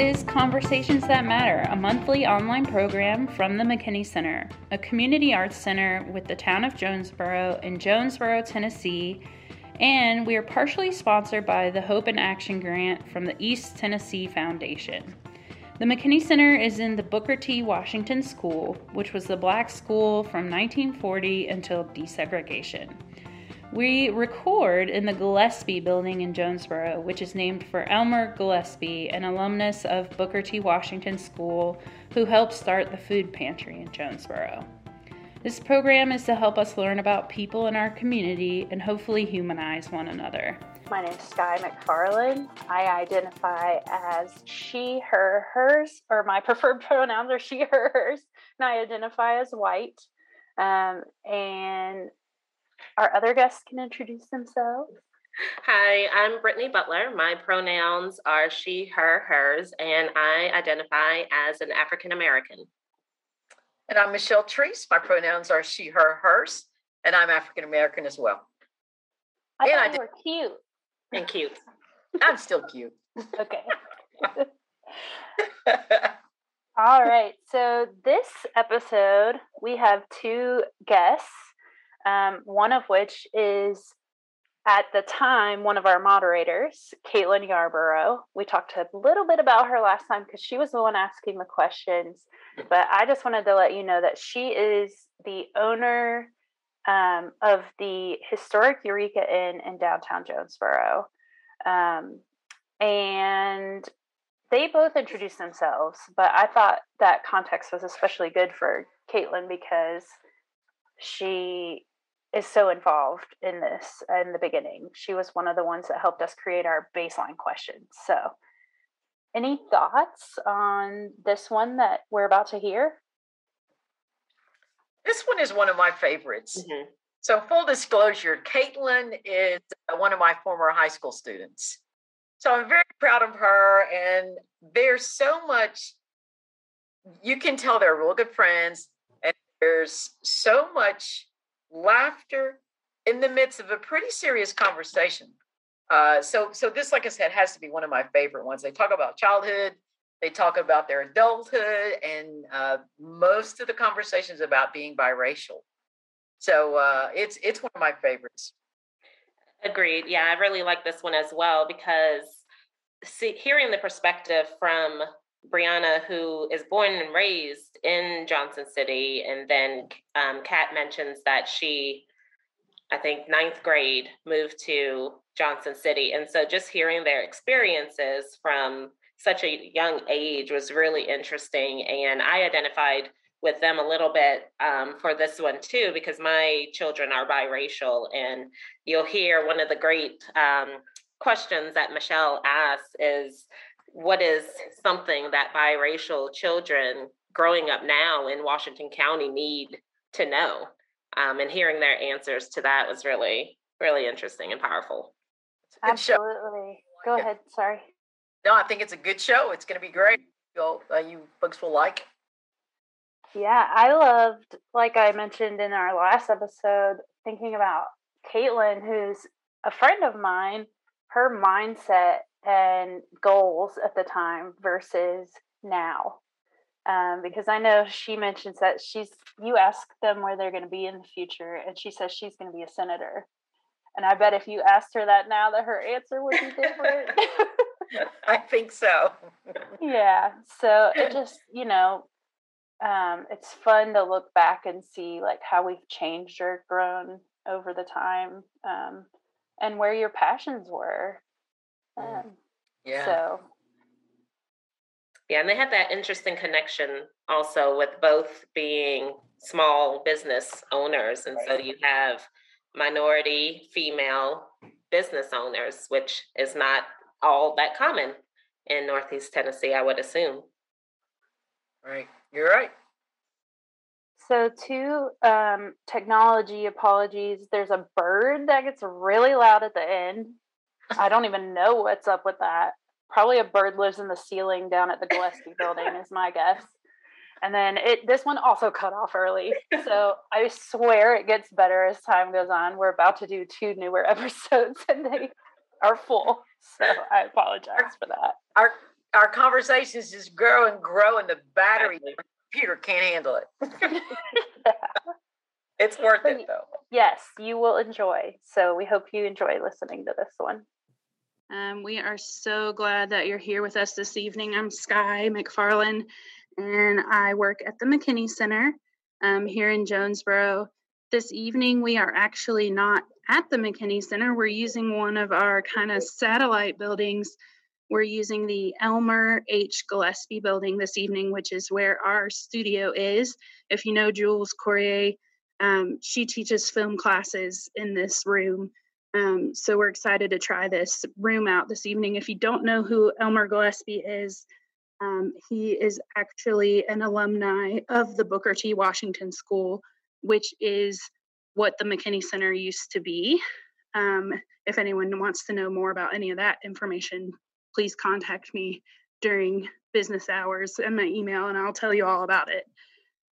Is Conversations That Matter, a monthly online program from the McKinney Center, a community arts center with the town of Jonesborough in Jonesborough, Tennessee. And we are partially sponsored by the Hope and Action Grant from the East Tennessee Foundation. The McKinney Center is in the Booker T. Washington School, which was the black school from 1940 until desegregation. We record in the Gillespie building in Jonesborough, which is named for Elmer Gillespie, an alumnus of Booker T. Washington School who helped start the food pantry in Jonesborough. This program is to help us learn about people in our community and hopefully humanize one another. My name is Sky McFarland. I identify as she, her, hers, or my preferred pronouns are she, her, hers, and I identify as white. Um, and our other guests can introduce themselves. Hi, I'm Brittany Butler. My pronouns are she, her, hers, and I identify as an African American. And I'm Michelle Treece. My pronouns are she, her, hers, and I'm African American as well. I and thought I were cute. And cute. I'm still cute. okay. All right. So this episode, we have two guests um, one of which is at the time one of our moderators, Katelyn Yarbrough. We talked a little bit about her last time because she was the one asking the questions. But I just wanted to let you know that she is the owner um, of the historic Eureka Inn in downtown Jonesborough. Um, and they both introduced themselves, but I thought that context was especially good for Katelyn because she is so involved in this in the beginning. She was one of the ones that helped us create our baseline questions. So, any thoughts on this one that we're about to hear? This one is one of my favorites. Mm-hmm. So, full disclosure, Katelyn is one of my former high school students. So, I'm very proud of her, and there's so much you can tell they're real good friends, and there's so much laughter in the midst of a pretty serious conversation. Uh, so, so this, like I said, has to be one of my favorite ones. They talk about childhood, they talk about their adulthood, and uh, most of the conversations about being biracial. So uh, it's it's one of my favorites. Agreed. Yeah, I really like this one as well because see, hearing the perspective from Breanna, who is born and raised in Johnson City, and then um, Kat mentions that she, I think, ninth grade moved to Johnson City, and so just hearing their experiences from such a young age was really interesting, and I identified with them a little bit um, for this one too, because my children are biracial, and you'll hear one of the great um, questions that Michelle asks is what is something that biracial children growing up now in Washington County need to know? Um, and hearing their answers to that was really, really interesting and powerful. Absolutely. Go yeah. ahead. Sorry. No, I think it's a good show. It's going to be great. You'll, uh, you folks will like. Yeah, I loved, like I mentioned in our last episode, thinking about Katelyn, who's a friend of mine. Her mindset and goals at the time versus now. Um, because I know she mentions that she's, you ask them where they're going to be in the future, and she says she's going to be a senator. And I bet if you asked her that now, that her answer would be different. I think so. yeah. So it just, you know, um, it's fun to look back and see like how we've changed or grown over the time um, and where your passions were um, yeah. So. Yeah, and they had that interesting connection also with both being small business owners. And so you have minority female business owners, which is not all that common in Northeast Tennessee, I would assume. Right. You're right. So, two um, technology apologies. There's a bird that gets really loud at the end. I don't even know what's up with that. Probably a bird lives in the ceiling down at the Gillespie building, is my guess. And then it this one also cut off early. So I swear it gets better as time goes on. We're about to do two newer episodes and they are full. So I apologize for that. Our our conversations just grow and grow, and the battery exactly. computer can't handle it. it's worth it though. Yes, you will enjoy. So we hope you enjoy listening to this one. Um, we are so glad that you're here with us this evening. I'm Sky McFarland, and I work at the McKinney Center um, here in Jonesborough. This evening, we are actually not at the McKinney Center. We're using one of our kind of satellite buildings. We're using the Elmer H. Gillespie building this evening, which is where our studio is. If you know Jules Courier, um, she teaches film classes in this room. Um, so we're excited to try this room out this evening. If you don't know who Elmer Gillespie is, um, he is actually an alumni of the Booker T. Washington School, which is what the McKinney Center used to be. Um, if anyone wants to know more about any of that information, please contact me during business hours and my email, and I'll tell you all about it.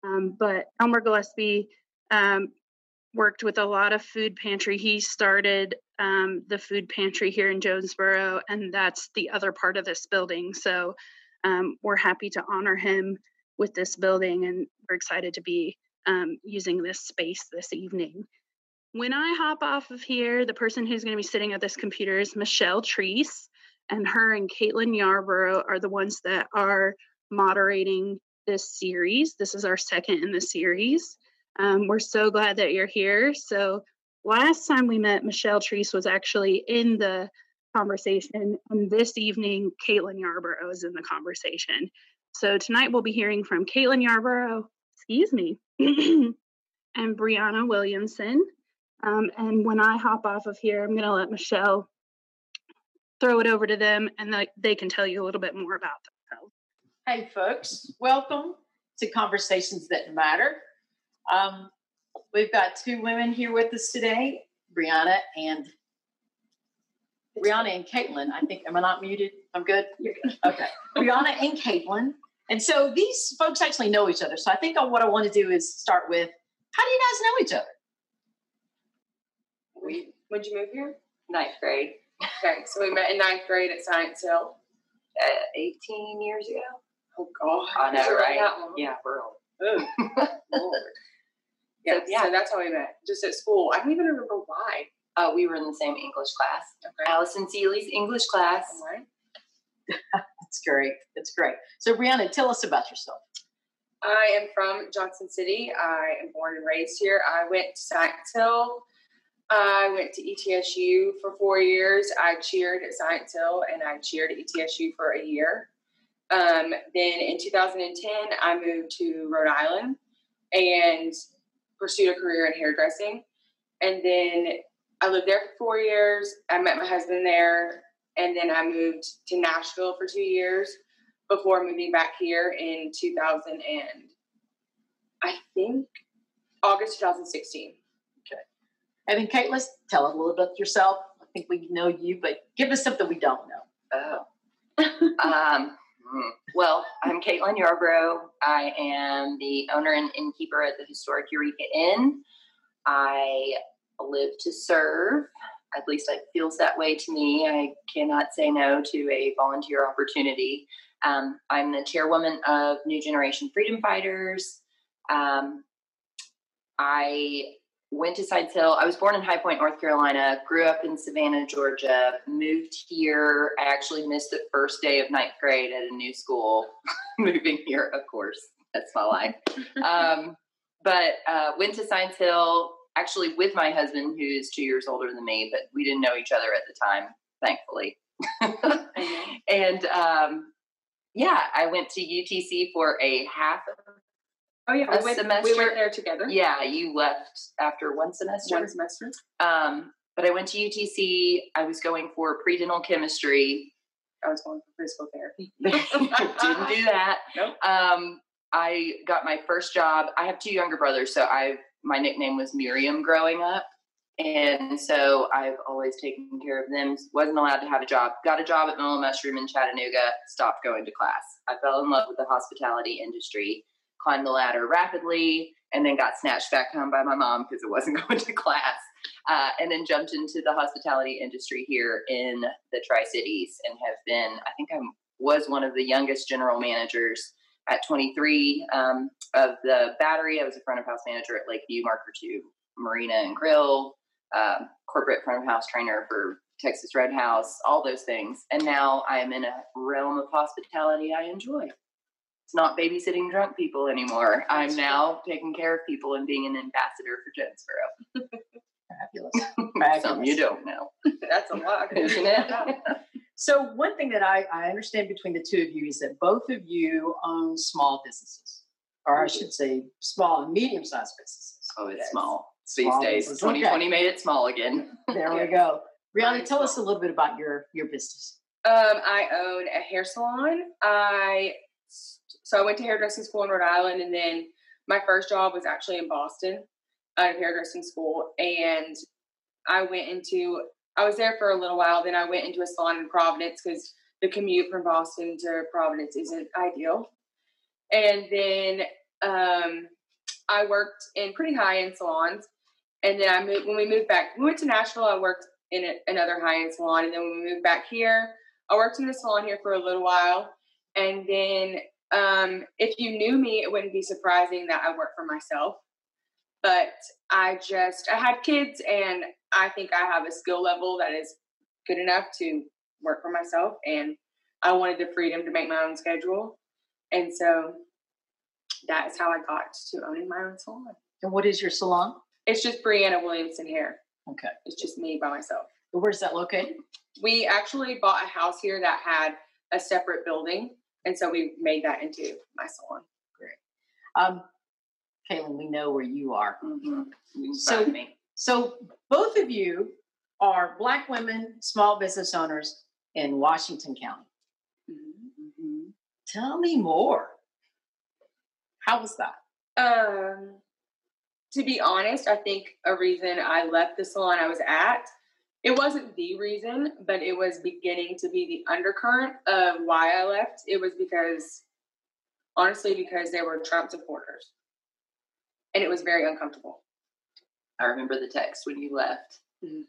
Um, but Elmer Gillespie um, worked with a lot of food pantry. He started um, the food pantry here in Jonesborough, and that's the other part of this building. So um, we're happy to honor him with this building, and we're excited to be um, using this space this evening. When I hop off of here, the person who's going to be sitting at this computer is Michelle Treece, and her and Katelyn Yarbrough are the ones that are moderating this series. This is our second in the series. Um, we're so glad that you're here. So, last time we met, Michelle Treece was actually in the conversation, and this evening, Katelyn Yarbrough is in the conversation. So, tonight we'll be hearing from Katelyn Yarbrough, excuse me, and Breanna Williamson. Um, and when I hop off of here, I'm going to let Michelle throw it over to them and they, they can tell you a little bit more about themselves. Hey, folks, welcome to Conversations That Matter. Um, we've got two women here with us today, Breanna and Breanna and Katelyn. I think am I not muted? I'm good. You're good. Okay, Breanna and Katelyn. And so these folks actually know each other. So I think what I want to do is start with how do you guys know each other? We when'd you move here? Ninth grade. Okay, so we met in ninth grade at Science Hill. Uh, 18 years ago. Oh God, I know, right? Yeah, we're old. Yeah, so, yeah. So that's how we met, just at school. I don't even remember why. Uh, we were in the same English class. Okay. Allison Seeley's English class. Right. That's great. That's great. So, Breanna, tell us about yourself. I am from Johnson City. I am born and raised here. I went to Science Hill. I went to ETSU for four years. I cheered at Science Hill and I cheered at ETSU for a year. Um, then in 2010, I moved to Rhode Island and pursued a career in hairdressing. And then I lived there for four years. I met my husband there. And then I moved to Nashville for two years before moving back here in 2000 and I think August 2016. Okay. And then Kate, let's tell us a little bit about yourself. I think we know you, but give us something we don't know. Oh. um, Well, I'm Katelyn Yarbrough. I am the owner and innkeeper at the historic Eureka Inn. I live to serve. At least it feels that way to me. I cannot say no to a volunteer opportunity. Um, I'm the chairwoman of New Generation Freedom Fighters. Um, I went to Science Hill. I was born in High Point, North Carolina, grew up in Savannah, Georgia, moved here. I actually missed the first day of ninth grade at a new school, moving here, of course. That's my life. um, but uh, went to Science Hill, actually with my husband, who's two years older than me, but we didn't know each other at the time, thankfully. and um, yeah, I went to UTC for a half Oh yeah, we went, semester. we went there together. Yeah, you left after one semester. One semester. Um, but I went to UTC. I was going for pre-dental chemistry. I was going for physical therapy. Didn't do that. Nope. Um, I got my first job. I have two younger brothers, so I my nickname was Miriam growing up, and so I've always taken care of them. wasn't allowed to have a job. Got a job at Mellow Mushroom in Chattanooga. Stopped going to class. I fell in love with the hospitality industry climbed the ladder rapidly, and then got snatched back home by my mom because it wasn't going to class. Uh, and then jumped into the hospitality industry here in the Tri Cities and have been, I think I'm was one of the youngest general managers at 23 um, of the battery. I was a front of house manager at Lakeview Marker 2 Marina and Grill, um, corporate front of house trainer for Texas Roadhouse, all those things. And now I am in a realm of hospitality I enjoy. It's not babysitting drunk people anymore. I'm now taking care of people and being an ambassador for Jonesborough. Fabulous. Something you don't know. That's a lot, isn't it? so one thing that I, I understand between the two of you is that both of you own small businesses, or I should say small and medium sized businesses. Oh, it's yes. small these small days. Business. 2020 okay. made it small again. there we go. Breanna, tell us a little bit about your your business. Um, I own a hair salon. I so I went to hairdressing school in Rhode Island, and then my first job was actually in Boston at a hairdressing school, and I went into I was there for a little while. Then I went into a salon in Providence because the commute from Boston to Providence isn't ideal. And then um, I worked in pretty high end salons, and then I moved when we moved back. We went to Nashville. I worked in a, another high end salon, and then when we moved back here, I worked in the salon here for a little while, and then um, if you knew me, it wouldn't be surprising that I work for myself. But I just I had kids, and I think I have a skill level that is good enough to work for myself, and I wanted the freedom to make my own schedule, and so that is how I got to owning my own salon. And what is your salon? It's just Breanna Williamson hair. Okay. It's just me by myself. Where's that located? We actually bought a house here that had a separate building. And so we made that into my salon. Great. Um, Katelyn, we know where you are. Mm-hmm. So, so both of you are Black women, small business owners in Washington County. Mm-hmm. Tell me more. How was that? Um, to be honest, I think a reason I left the salon I was at, it wasn't the reason, but it was beginning to be the undercurrent of why I left. It was because, honestly, because they were Trump supporters. And it was very uncomfortable. I remember the text when you left. Mm-hmm.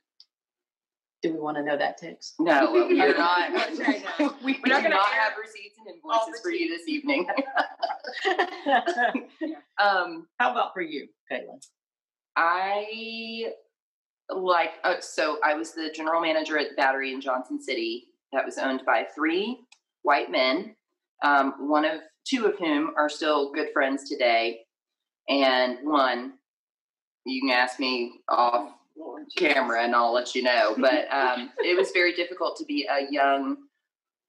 Do we want to know that text? No, well, we are not. we, we are going to have receipts and invoices for you this evening. um, How about for you, Katelyn? I like uh, so I was the general manager at the Battery in Johnson City that was owned by three white men, um, one of two of whom are still good friends today, and one you can ask me off camera and I'll let you know. But um, it was very difficult to be a young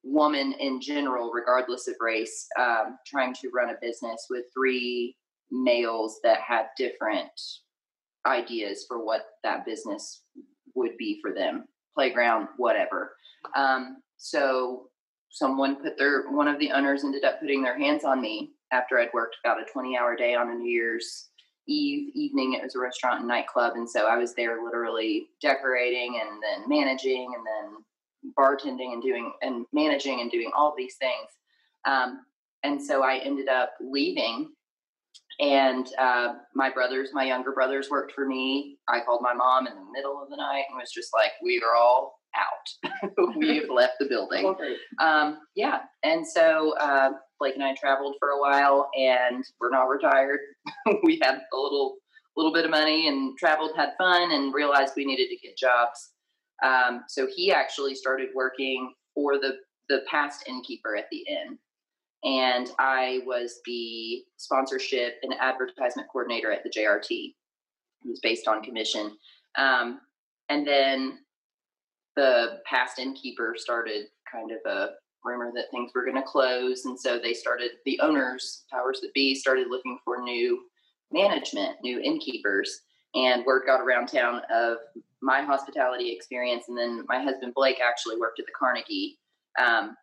woman in general, regardless of race, um, trying to run a business with three males that had different ideas for what that business would be for them playground whatever. Um, so someone put their one of the owners ended up putting their hands on me after i'd worked about a 20 hour day on a new year's eve evening. It was a restaurant and nightclub and so i was there literally decorating and then managing and then bartending and doing and managing and doing all these things. Um, and so i ended up leaving and uh, my brothers my younger brothers worked for me. I called my mom in the middle of the night and was just like we are all out. We have left the building. Um, yeah. And so uh, Blake and I traveled for a while, and we're not retired. we had a little little bit of money and traveled, had fun, and realized we needed to get jobs. Um, so he actually started working for the the past innkeeper at the inn, and I was the sponsorship and advertisement coordinator at the JRT. It was based on commission, um, and then the past innkeeper started kind of a rumor that things were going to close. And so they started, the owners, Powers That Be, started looking for new management, new innkeepers. And word got around town of my hospitality experience. And then my husband Blake actually worked at the Carnegie um,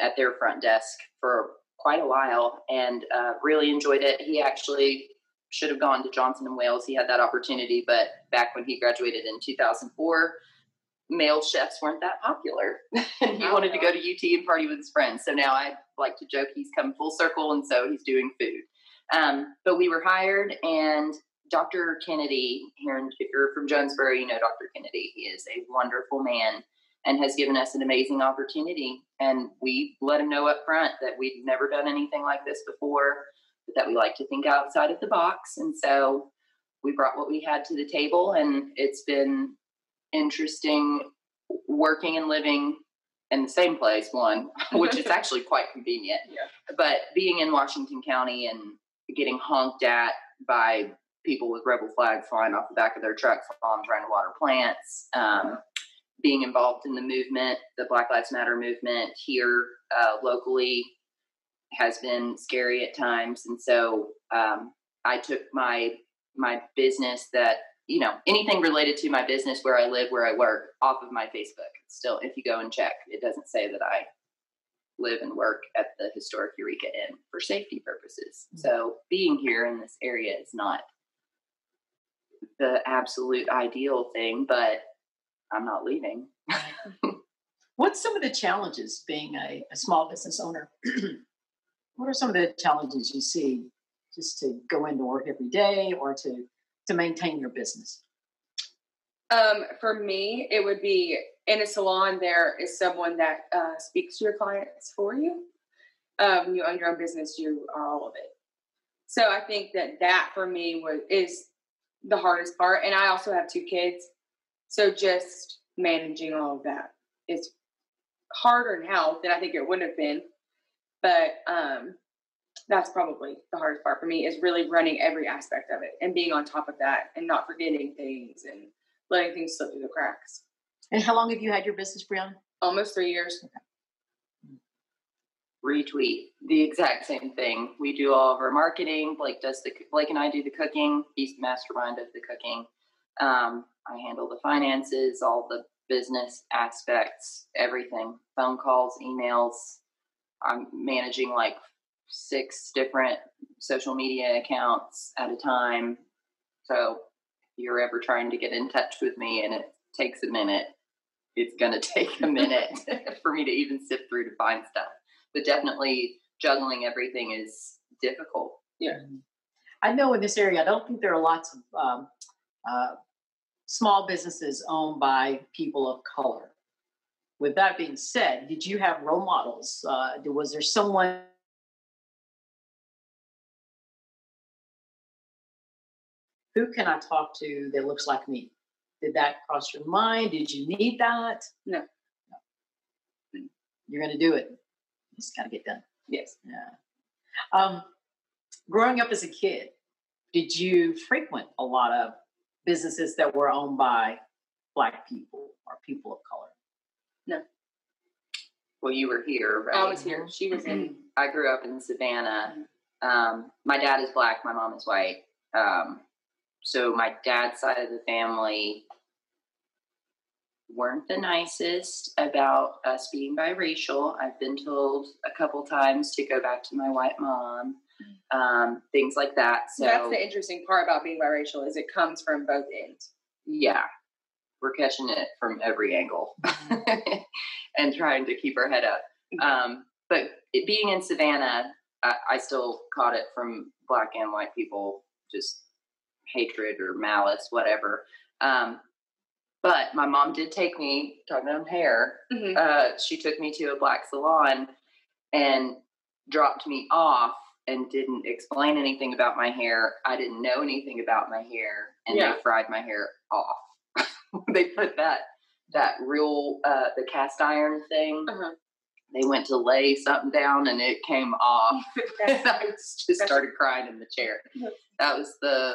at their front desk for quite a while and uh, really enjoyed it. He actually should have gone to Johnson and Wales. He had that opportunity, but back when he graduated in 2004, male chefs weren't that popular and he wanted to go to UT and party with his friends. So now I like to joke he's come full circle and so he's doing food. Um, but we were hired and Dr. Kennedy here, if you're from Jonesborough, you know Dr. Kennedy. He is a wonderful man and has given us an amazing opportunity. And we let him know up front that we've never done anything like this before, but that we like to think outside of the box. And so we brought what we had to the table, and it's been interesting working and living in the same place, one, which is actually quite convenient. Yeah. But being in Washington County and getting honked at by people with rebel flags flying off the back of their trucks while I'm trying to water plants, um, being involved in the movement, the Black Lives Matter movement here uh, locally has been scary at times. And so um, I took my my business that you know anything related to my business where i live where i work off of my facebook still if you go and check it doesn't say that i live and work at the historic eureka inn for safety purposes mm-hmm. so being here in this area is not the absolute ideal thing but i'm not leaving what's some of the challenges being a, a small business owner what are some of the challenges you see just to go into work every day or to to maintain your business? Um, for me, it would be in a salon. There is someone that uh, speaks to your clients for you. Um, you own your own business, you are all of it. So I think that that for me was is the hardest part. And I also have two kids, so just managing all of that is harder now than I think it would have been. But um, that's probably the hardest part for me is really running every aspect of it and being on top of that and not forgetting things and letting things slip through the cracks. And how long have you had your business, Breanna? Almost three years. Retweet the exact same thing. We do all of our marketing. Blake does the Blake and I do the cooking. He's the mastermind of the cooking. Um, I handle the finances, all the business aspects, everything. Phone calls, emails. I'm managing like six different social media accounts at a time. So if you're ever trying to get in touch with me and it takes a minute, it's going to take a minute for me to even sift through to find stuff. But definitely juggling everything is difficult. Yeah. I know in this area, I don't think there are lots of um, uh, small businesses owned by people of color. With that being said, did you have role models? Uh, was there someone who can I talk to that looks like me? Did that cross your mind? Did you need that? No. no. You're going to do it. It's got to get done. Yes. Yeah. Um, growing up as a kid, did you frequent a lot of businesses that were owned by Black people or people of color? No. Well, you were here, right? I was here. She was in. I grew up in Savannah. Um, my dad is black. My mom is white. Um, so my dad's side of the family weren't the nicest about us being biracial. I've been told a couple times to go back to my white mom, um, things like that. So that's the interesting part about being biracial is it comes from both ends. Yeah, we're catching it from every angle and trying to keep our head up. Um, but it, being in Savannah, I, I still caught it from black and white people just hatred or malice, whatever. Um, but my mom did take me talking on hair. Mm-hmm. Uh, she took me to a black salon and dropped me off and didn't explain anything about my hair. I didn't know anything about my hair, and yeah. they fried my hair off. they put that that real uh, the cast iron thing. Uh-huh. They went to lay something down, and it came off. and I just started crying in the chair. That was the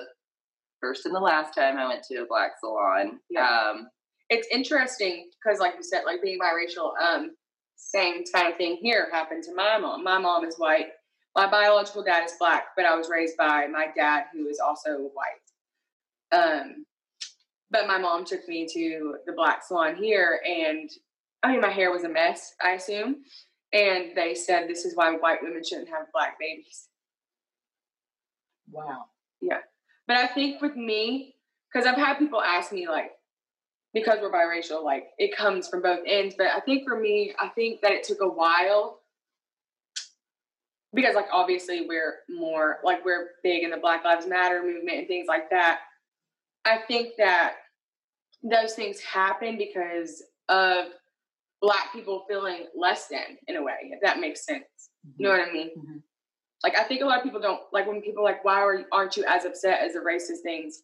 first and the last time I went to a black salon. Yeah. Um, it's interesting because, like you said, like being biracial, um, same kind of thing here happened to my mom. My mom is white. My biological dad is black, but I was raised by my dad, who is also white. Um, but my mom took me to the black salon here, and I mean, my hair was a mess, I assume. And they said this is why white women shouldn't have black babies. Wow. Yeah. But I think with me, because I've had people ask me like, because we're biracial, like it comes from both ends. But I think for me, I think that it took a while because like obviously we're more like we're big in the Black Lives Matter movement and things like that. I think that those things happen because of black people feeling less than in a way, if that makes sense. Mm-hmm. You know what I mean? Mm-hmm. Like I think a lot of people don't like when people like, why are, aren't you as upset as the racist things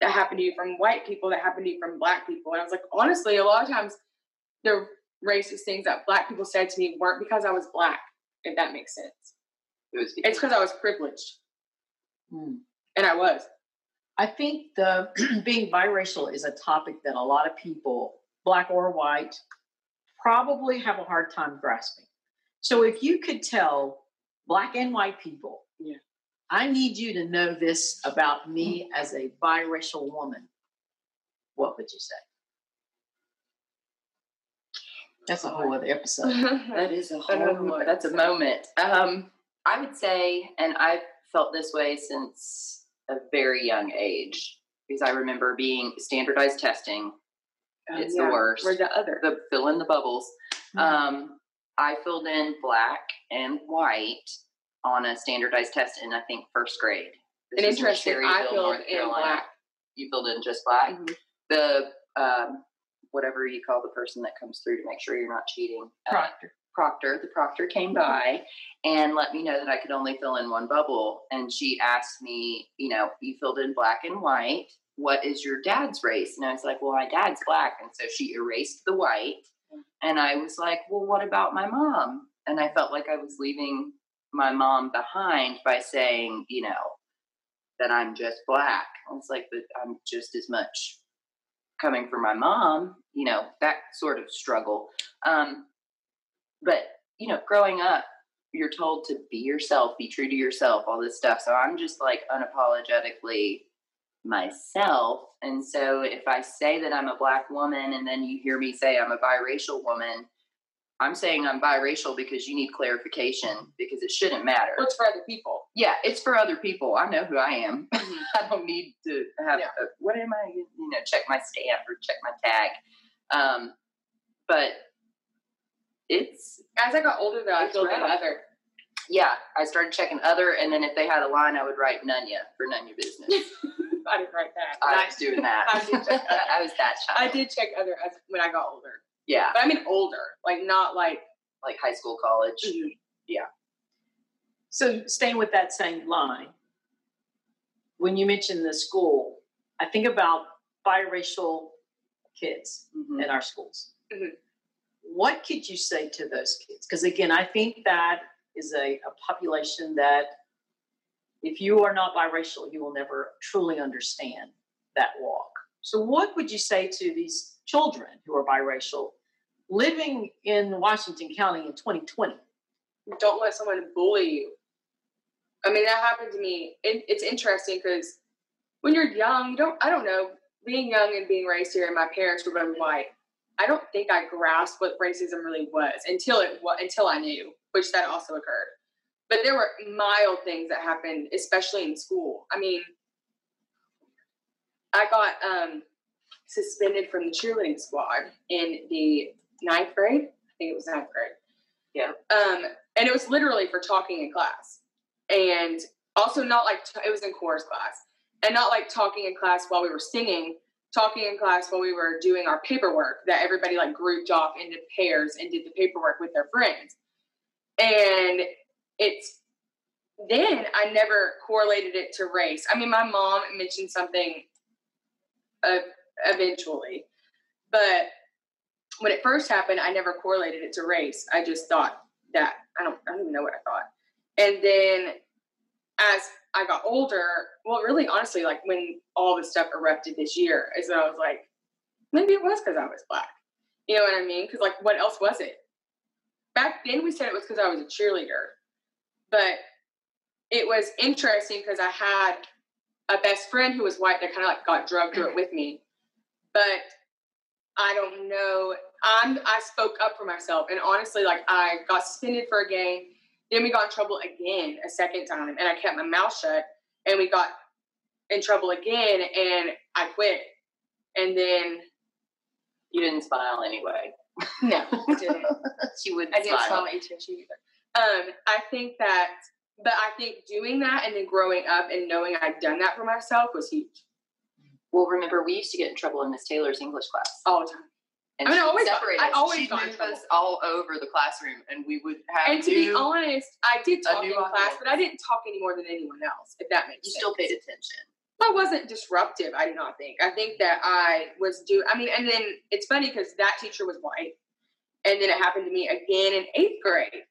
that happen to you from white people that happen to you from black people? And I was like, honestly, a lot of times the racist things that black people said to me weren't because I was black, if that makes sense. It was because it's because I was privileged. Hmm. And I was. I think the being biracial is a topic that a lot of people, black or white, probably have a hard time grasping. So if you could tell black and white people, yeah. I need you to know this about me as a biracial woman, what would you say? That's a whole other episode. that is a whole that's a moment. Um, I would say, and I've felt this way since a very young age, because I remember being standardized testing. Um, it's yeah. the worst. Where's the other? The fill in the bubbles. Mm-hmm. Um, I filled in black and white on a standardized test in I think first grade. This and interesting, I filled in black. You filled in just black. Mm-hmm. The um, whatever you call the person that comes through to make sure you're not cheating. Proctor. Uh, proctor. The proctor came mm-hmm. by and let me know that I could only fill in one bubble. And she asked me, you know, you filled in black and white. What is your dad's race? And I was like, well, my dad's black. And so she erased the white. Mm. And I was like, well, what about my mom? And I felt like I was leaving my mom behind by saying, you know, that I'm just black. I was like, but I'm just as much coming from my mom, you know, that sort of struggle. Um, but, you know, growing up, you're told to be yourself, be true to yourself, all this stuff. So I'm just like unapologetically myself. And so if I say that I'm a black woman and then you hear me say I'm a biracial woman, I'm saying I'm biracial because you need clarification because it shouldn't matter. It's for other people. Yeah, it's for other people. I know who I am. Mm-hmm. I don't need to have a, what am I? You know, check my stamp or check my tag. Um, but it's as I got older though, I filled in other. Yeah, I started checking other, and then if they had a line, I would write Nunya for Nunya business. I didn't write that. I was doing that. I, did check I was that child. I did check other as, when I got older. Yeah. But I mean older, like not like like high school, college. Mm-hmm. Yeah. So staying with that same line, when you mentioned the school, I think about biracial kids mm-hmm. in our schools. Mm-hmm. What could you say to those kids? Because again, I think that is a, a population that if you are not biracial, you will never truly understand that walk. So, what would you say to these children who are biracial living in Washington County in 2020. Don't let someone bully you. I mean, that happened to me. It, it's interesting because when you're young, you don't, I don't know, being young and being raised here, and my parents were both white. I don't think I grasped what racism really was until it until I knew, which that also occurred. But there were mild things that happened, especially in school. I mean, I got um, suspended from the cheerleading squad in the ninth grade. I think it was ninth grade. Yeah. Um, and it was literally for talking in class, and also not like t- it was in chorus class, and not like talking in class while we were singing. Talking in class while we were doing our paperwork that everybody like grouped off into pairs and did the paperwork with their friends. And it's then I never correlated it to race. I mean, my mom mentioned something uh, eventually. But when it first happened, I never correlated it to race. I just thought that I don't I don't even know what I thought. And then as I got older, well, really honestly, like when all the stuff erupted this year, is that I was like, maybe it was because I was black. You know what I mean? Because like, what else was it? Back then, we said it was because I was a cheerleader, but it was interesting because I had a best friend who was white that kind of like got drugged through it with me, but I don't know. I'm I spoke up for myself, and honestly, like I got suspended for a game. Then we got in trouble again a second time, and I kept my mouth shut. And we got in trouble again, and I quit. And then you didn't smile anyway. No, I didn't. she wouldn't. I didn't smile at ETSU either. Um, I think that, but I think doing that and then growing up and knowing I'd done that for myself was huge. Well, remember, we used to get in trouble in Miss Taylor's English class all the time. And I mean, I always- separate I always She'd got in move trouble. us all over the classroom, and we would have And to be honest, I did talk in class, audience. but I didn't talk any more than anyone else. If that makes you sense. still paid attention. I wasn't disruptive. I do not think. I think that I was do. I mean, and then it's funny because that teacher was white, and then it happened to me again in eighth grade,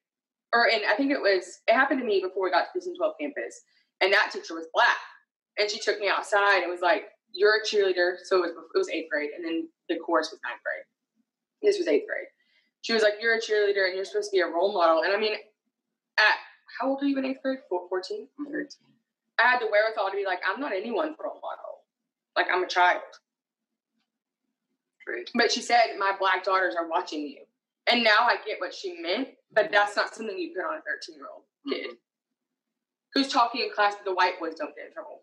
or in I think it was it happened to me before we got to Prison Twelve campus, and that teacher was black, and she took me outside and was like, "You're a cheerleader." So it was it was eighth grade, and then the course was ninth grade. This was eighth grade. She was like, "You're a cheerleader, and you're supposed to be a role model." And I mean, at how old are you in eighth grade? Four- 14? Mm-hmm. I had the wherewithal to be like, I'm not anyone's role model. Like I'm a child. True. But she said, My black daughters are watching you. And now I get what she meant, but mm-hmm. that's not something you put on a 13 year old kid mm-hmm. who's talking in class that the white boys don't get in trouble.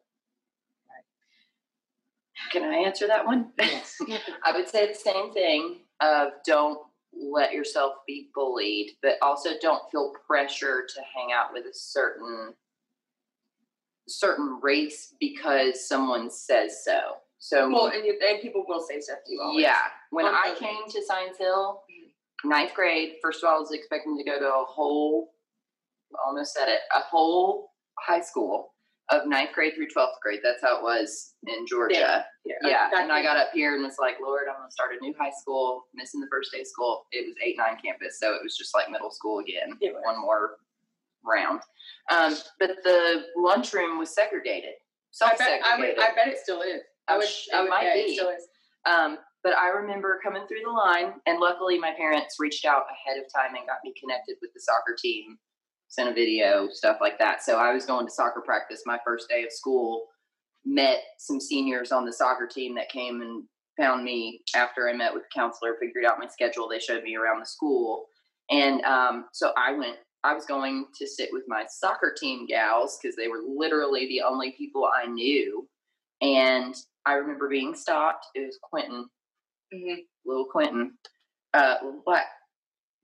Can I answer that one? Yes. I would say the same thing of don't let yourself be bullied, but also don't feel pressure to hang out with a certain certain race because someone says so. So Well, and, you, and people will say stuff to you always. yeah, when On I came to Science Hill, mm. ninth grade, first of all, I was expecting to go to a whole, almost said it, a whole high school of ninth grade through 12th grade. That's how it was in Georgia. Yeah. Yeah, That- and I got up here and was like, Lord, I'm gonna start a new high school. Missing the first day of school. It was eight nine campus, so it was just like middle school again. One more round. Um, but the lunchroom was segregated. I bet, I, would, I bet it still is. I would, It I would might bet be. it still is. Um, but I remember coming through the line, and luckily my parents reached out ahead of time and got me connected with the soccer team, sent a video, stuff like that. So I was going to soccer practice my first day of school, met some seniors on the soccer team that came and found me after I met with the counselor, figured out my schedule. They showed me around the school. And um, so I went, I was going to sit with my soccer team gals because they were literally the only people I knew. And I remember being stopped. It was Quentin, Mhm. little Quentin, uh, little black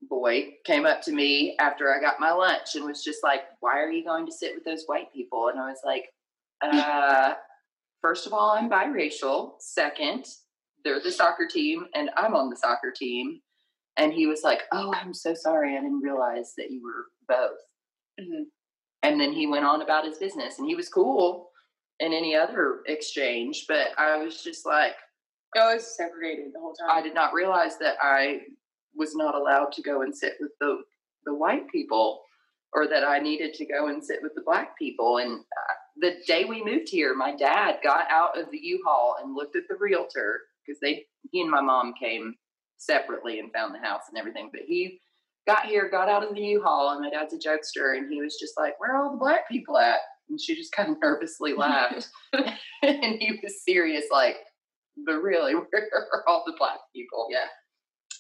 boy, came up to me after I got my lunch and was just like, "Why are you going to sit with those white people?" And I was like, uh, first of all, I'm biracial. Second, they're the soccer team, and I'm on the soccer team." And he was like, "Oh, I'm so sorry. I didn't realize that you were both." Mhm. And then he went on about his business, and he was cool in any other exchange, but I was just like, It was segregated the whole time. I did not realize that I was not allowed to go and sit with the the white people, or that I needed to go and sit with the black people. And uh, the day we moved here, my dad got out of the U-Haul and looked at the realtor because they he and my mom came separately and found the house and everything. But he got here, got out of the U-Haul, and my dad's a jokester, and he was just like, "Where are all the black people at?" And she just kind of nervously laughed, and he was serious, like, "But really, where are all the black people?" Yeah.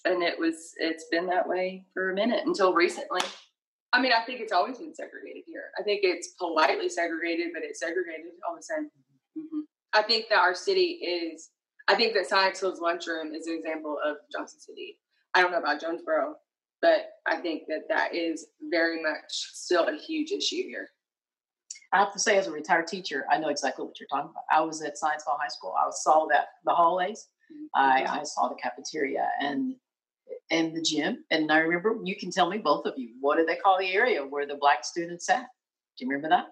And it was it's been that way for a minute until recently. I mean, I think it's always been segregated here. I think it's politely segregated, but it's segregated all the same. Mhm. I think that our city is, I think that Science Hill's lunchroom is an example of Johnson City. I don't know about Jonesborough, but I think that that is very much still a huge issue here. I have to say, as a retired teacher, I know exactly what you're talking about. I was at Science Hill High School. I saw that the hallways. Mm-hmm. I, mm-hmm. I saw the cafeteria and and the gym. And I remember you can tell me both of you what do they call the area where the black students sat? Do you remember that?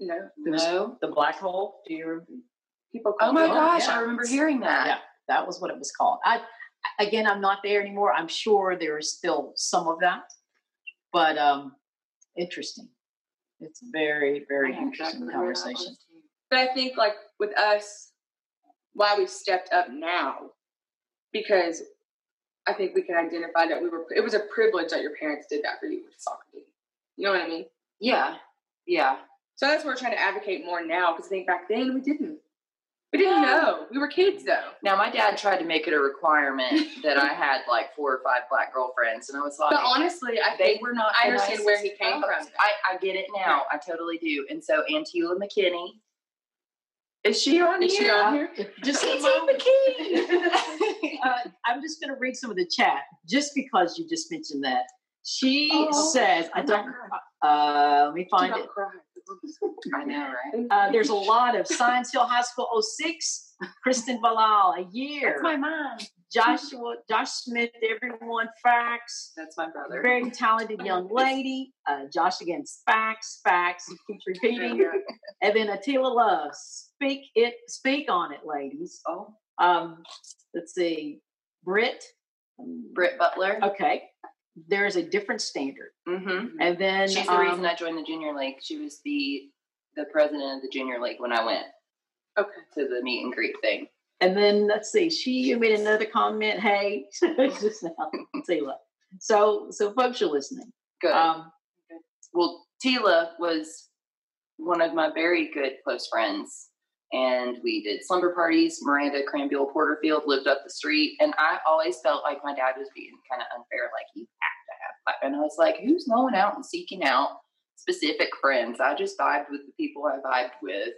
No, No. the black hole. Do you remember? people call Oh my gosh, yeah. I remember hearing that. Yeah, that was what it was called. I again, I'm not there anymore. I'm sure there is still some of that, but um, interesting. It's very, very I interesting exactly where that conversation. But I think like with us, why we stepped up now, because I think we can identify that we were. It was a privilege that your parents did that for you with soccer team. You know what I mean? Yeah, yeah. So that's what we're trying to advocate more now. Because I think back then we didn't. We didn't know. We were kids though. Now my dad tried to make it a requirement that I had like four or five black girlfriends, and I was like, But honestly, I they think were not. I understand where he came from. I, I get it now. I totally do. And so Antula McKinney, is she on Is she here? on here? Just a Auntie moment. McKinney. uh, I'm just going to read some of the chat just because you just mentioned that. She Oh, says, I don't, uh, let me find it. cry. I know, right? Uh, there's a lot of Science Hill High School 06, Kristen Balal, a year. That's my mom. Joshua, Josh Smith, everyone, facts. That's my brother. Very talented young lady. Uh, Josh against facts, facts. He keeps repeating. and then Attila Love, speak it, speak on it, ladies. Oh, Um, let's see, Britt. Britt Butler. Okay, there's a different standard, Mm-hmm. and then She's the um, reason I joined the junior league. She was the the president of the junior league when I went Okay. to the meet and greet thing. And then let's see, she made another comment. Hey, just now, Attila. So, so folks are listening. Good. Um, well, Tila was one of my very good close friends. And we did slumber parties. Miranda Cranbill Porterfield lived up the street. And I always felt like my dad was being kind of unfair, like you have to have. And I was like, who's going out and seeking out specific friends? I just vibed with the people I vibed with.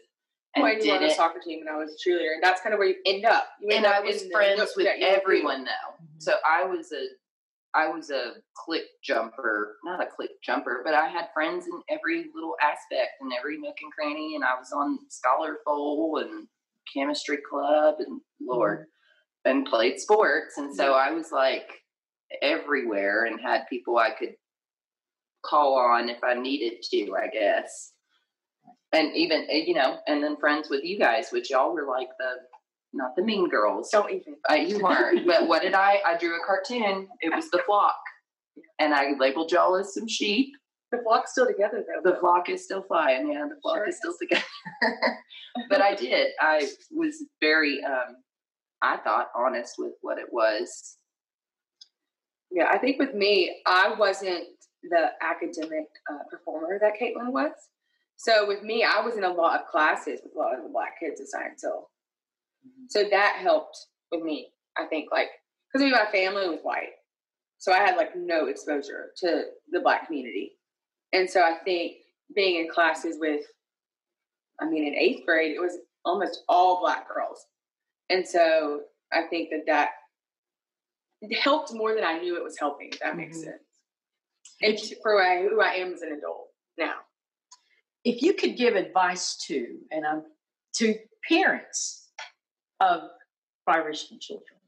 And Well, you were on a soccer team and I was a cheerleader, and that's kind of where you end up. You end and I was friends with that you were everyone though. So I was a I was a click jumper, not a click jumper, but I had friends in every little aspect and every nook and cranny, and I was on Scholar Bowl and chemistry club and mm-hmm. Lord and played sports, and so I was like everywhere and had people I could call on if I needed to, I guess. And even eh, you know, and then friends with you guys, which y'all were like the not the mean girls. Don't even. Uh, you weren't. but what did I? I drew a cartoon. It was the flock, and I labeled y'all as some sheep. The flock's still together though. The flock is still flying. Yeah, the flock Sure is still together. but I did. I was very, um, I thought, honest with what it was. Yeah, I think with me, I wasn't the academic uh, performer that Katelyn was. So with me, I was in a lot of classes with a lot of the black kids at Science Hill. So that helped with me. I think like because I mean, my family was white, so I had like no exposure to the black community, and so I think being in classes with, I mean, in eighth grade, it was almost all black girls, and so I think that that helped more than I knew it was helping. If that makes Mhm. sense. And for who I, am as an adult now. if you could give advice to and um, to parents of biracial children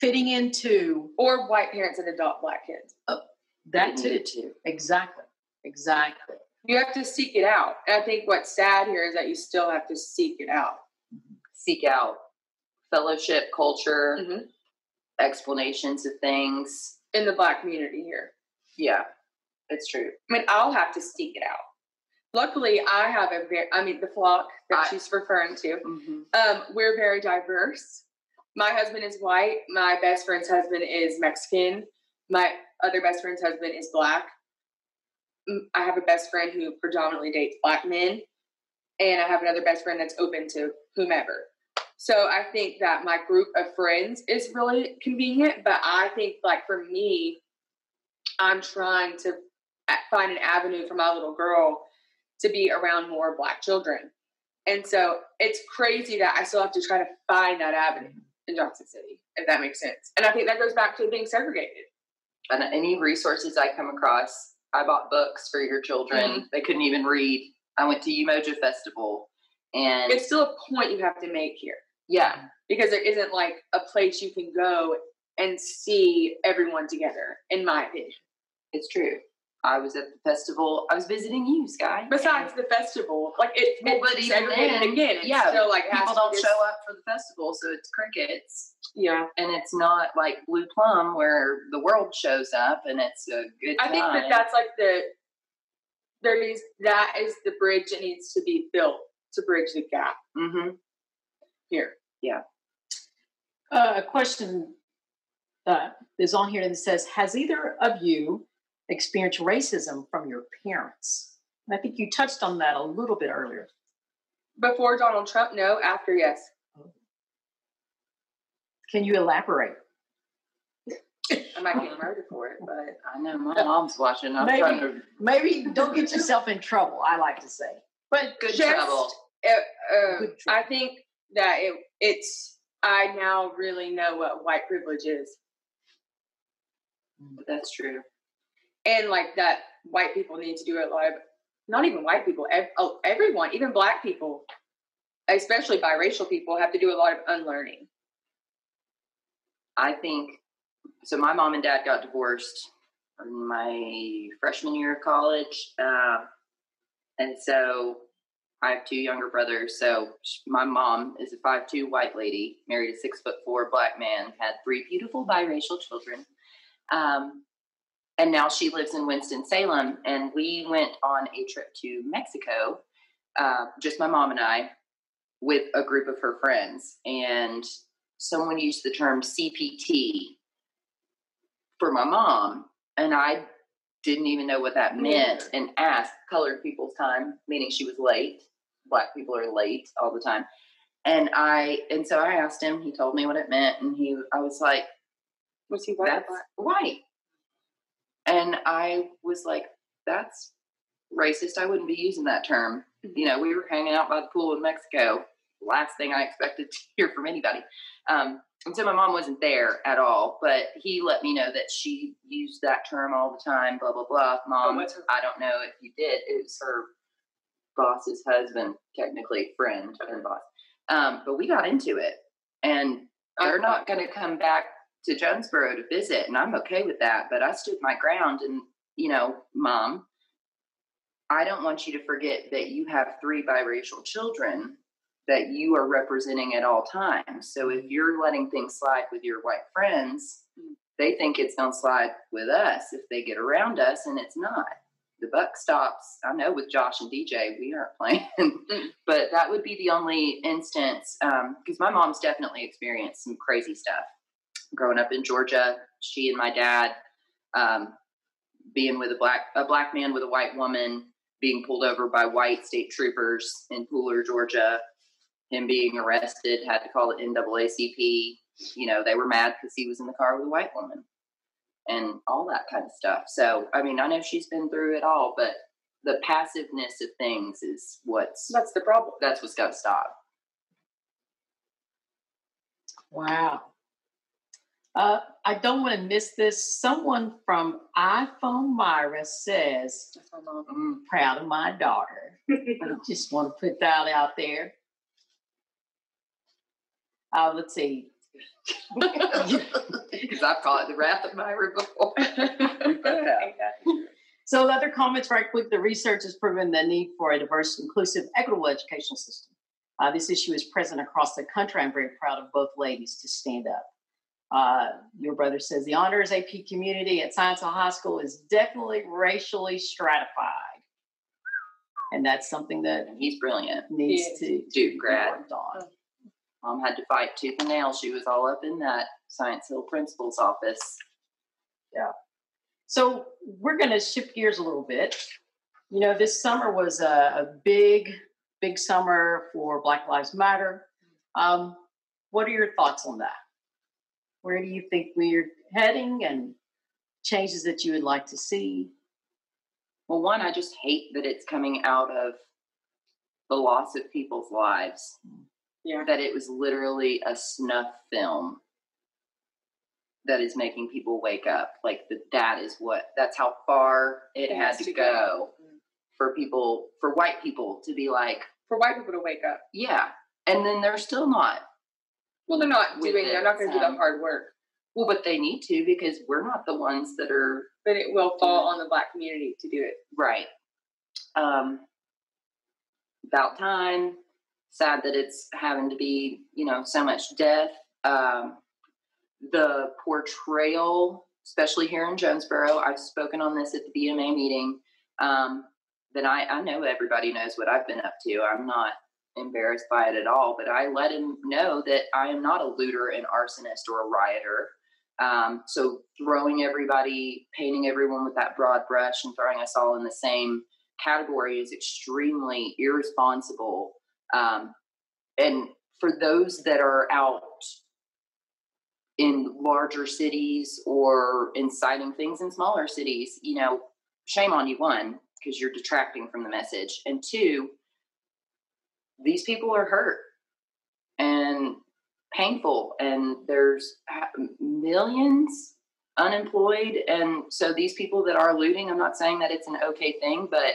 fitting into or white parents that adopt black kids. that too, needed to. exactly, exactly. You have to seek it out. And I think what's sad here is that you still have to seek it out. Seek out fellowship, culture, Mhm. explanations of things. in the black community here. Yeah, it's true. I mean, I'll have to seek it out. Luckily, I have a very, I mean, the flock that I- she's referring to, Mm-hmm. um, we're very diverse. My husband is white. My best friend's husband is Mexican. My other best friend's husband is black. I have a best friend who predominantly dates black men. And I have another best friend that's open to whomever. So I think that my group of friends is really convenient. But I think, like, for me, I'm trying to find an avenue for my little girl to be around more black children. And so it's crazy that I still have to try to find that avenue in Johnson City, if that makes sense. And I think that goes back to being segregated. And any resources I come across, I bought books for your children. Mm-hmm. They couldn't even read. I went to Umoja Festival, and It's still a point you have to make here yeah, because there isn't like a place you can go and see everyone together, in my opinion. it's true. I was at the festival. I was visiting you, Sky. Besides the festival, like it, Well, it's but even segregated then, again. It's yeah, still like people don't be show up for the festival, so it's crickets. Yeah, and it's not like Blue Plum where the world shows up and it's a good I think that that's like the there needs that is the bridge that needs to be built to bridge the gap Mhm. here. Yeah. Uh, a question uh, is on here that says, "Has either of you experienced racism from your parents?" And I think you touched on that a little bit earlier. Before Donald Trump, no. After, yes. Can you elaborate? I might get murdered for it, but I know my mom's watching. I'm Maybe. trying to Maybe don't get yourself in trouble. I like to say, but good Just- trouble. uh, uh, Good I think that it it's I now really know what white privilege is, that's true. And like that white people need to do a lot of not even white people, oh, everyone, even black people, especially biracial people, have to do a lot of unlearning. I think so. My mom and dad got divorced in my freshman year of college, uh, and so I have two younger brothers. So my mom is a five-two white lady, married a six foot four black man, had three beautiful biracial children. Um, and now she lives in Winston Salem. And we went on a trip to Mexico, uh, just my mom and I, with a group of her friends. And someone used the term CPT for my mom, and I didn't even know what that meant and asked colored people's time, meaning she was late black people are late all the time. And I and so I asked him. He told me what it meant, and he I was like, "Was he white?" That's white. And I was like, "That's racist. I wouldn't be using that term." Mm-hmm. You know, we were hanging out by the pool in Mexico. Last thing I expected to hear from anybody. Um, and so my mom wasn't there at all, but he let me know that she used that term all the time. Blah blah blah. Mom, oh, I don't know if you did. It was her boss's husband, technically friend and boss. Um, but we got into it, and they're not going to come back to Jonesborough to visit, and I'm okay with that. But I stood my ground, and you know, mom, I don't want you to forget that you have three biracial children that you are representing at all times. So if you're letting things slide with your white friends, they think it's going to slide with us if they get around us, and it's not the buck stops. I know with Josh and DJ, we aren't playing, mm. but that would be the only instance because um, my mom's definitely experienced some crazy stuff growing up in Georgia. She and my dad um, being with a black a black man with a white woman being pulled over by white state troopers in Pooler, Georgia. Him being arrested, had to call the NAACP. You know, they were mad because he was in the car with a white woman and all that kind of stuff. So, I mean, I know she's been through it all, but the passiveness of things is what's that's the problem. That's what's got to stop. Wow. Uh, I don't want to miss this. Someone from iPhone Myra says, I'm proud of my daughter. I just want to put that out there. Uh, let's see. Because I've called it the wrath of Myra before. so, other comments, right quick the research has proven the need for a diverse, inclusive, equitable educational system. Uh, this issue is present across the country. I'm very proud of both ladies to stand up. Uh, your brother says the honors AP community at Science Hill High School is definitely racially stratified. And that's something that he's brilliant. Needs to do grad. On. Mom had to fight tooth and nail. She was all up in that Science Hill principal's office. Yeah. So we're going to shift gears a little bit. You know, this summer was a, a big, big summer for Black Lives Matter. Um, what are your thoughts on that? Where do you think we're heading and changes that you would like to see? Well, one, I just hate that it's coming out of the loss of people's lives. Yeah. that it was literally a snuff film that is making people wake up. Like that, that is what that's how far it, it had to, to go, go mm. for people, for white people to be like, for white people to wake up. Yeah, and then they're still not. Well, they're not doing. It, They're not going to do the hard work. Well, but they need to because we're not the ones that are. But it will fall on the black community to do it. Right. Um, about time sad that it's having to be, you know, so much death. Um, the portrayal, especially here in Jonesborough, I've spoken on this at the BMA meeting. Um, then I, I know everybody knows what I've been up to. I'm not embarrassed by it at all, but I let him know that I am not a looter, an arsonist, or a rioter. Um, so throwing everybody, painting everyone with that broad brush and throwing us all in the same category is extremely irresponsible um, and for those that are out in larger cities or inciting things in smaller cities, you know, shame on you, one, because you're detracting from the message. And two, these people are hurt and painful, and there's uh, millions unemployed. And so these people that are looting, I'm not saying that it's an okay thing, but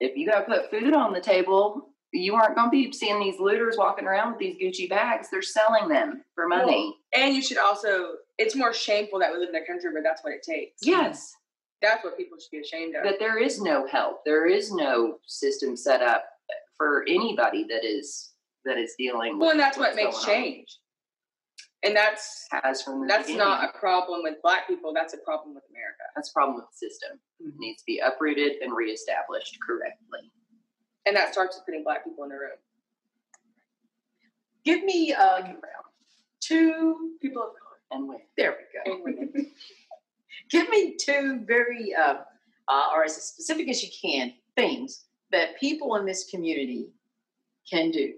if you got to put food on the table you aren't going to be seeing these looters walking around with these Gucci bags. They're selling them for money. And you should also, it's more shameful that we live in a country where that's what it takes. Yes. That's what people should be ashamed of. That there is no help. There is no system set up for anybody that is that is dealing well, and that's what makes change. And that's has from that's beginning. not a problem with black people. That's a problem with America. That's a problem with the system. Mm-hmm. It needs to be uprooted and reestablished correctly. And that starts with putting black people in the room. Give me uh, two people of color and women. There we go. Give me two very, uh, uh, or as specific as you can, things that people in this community can do.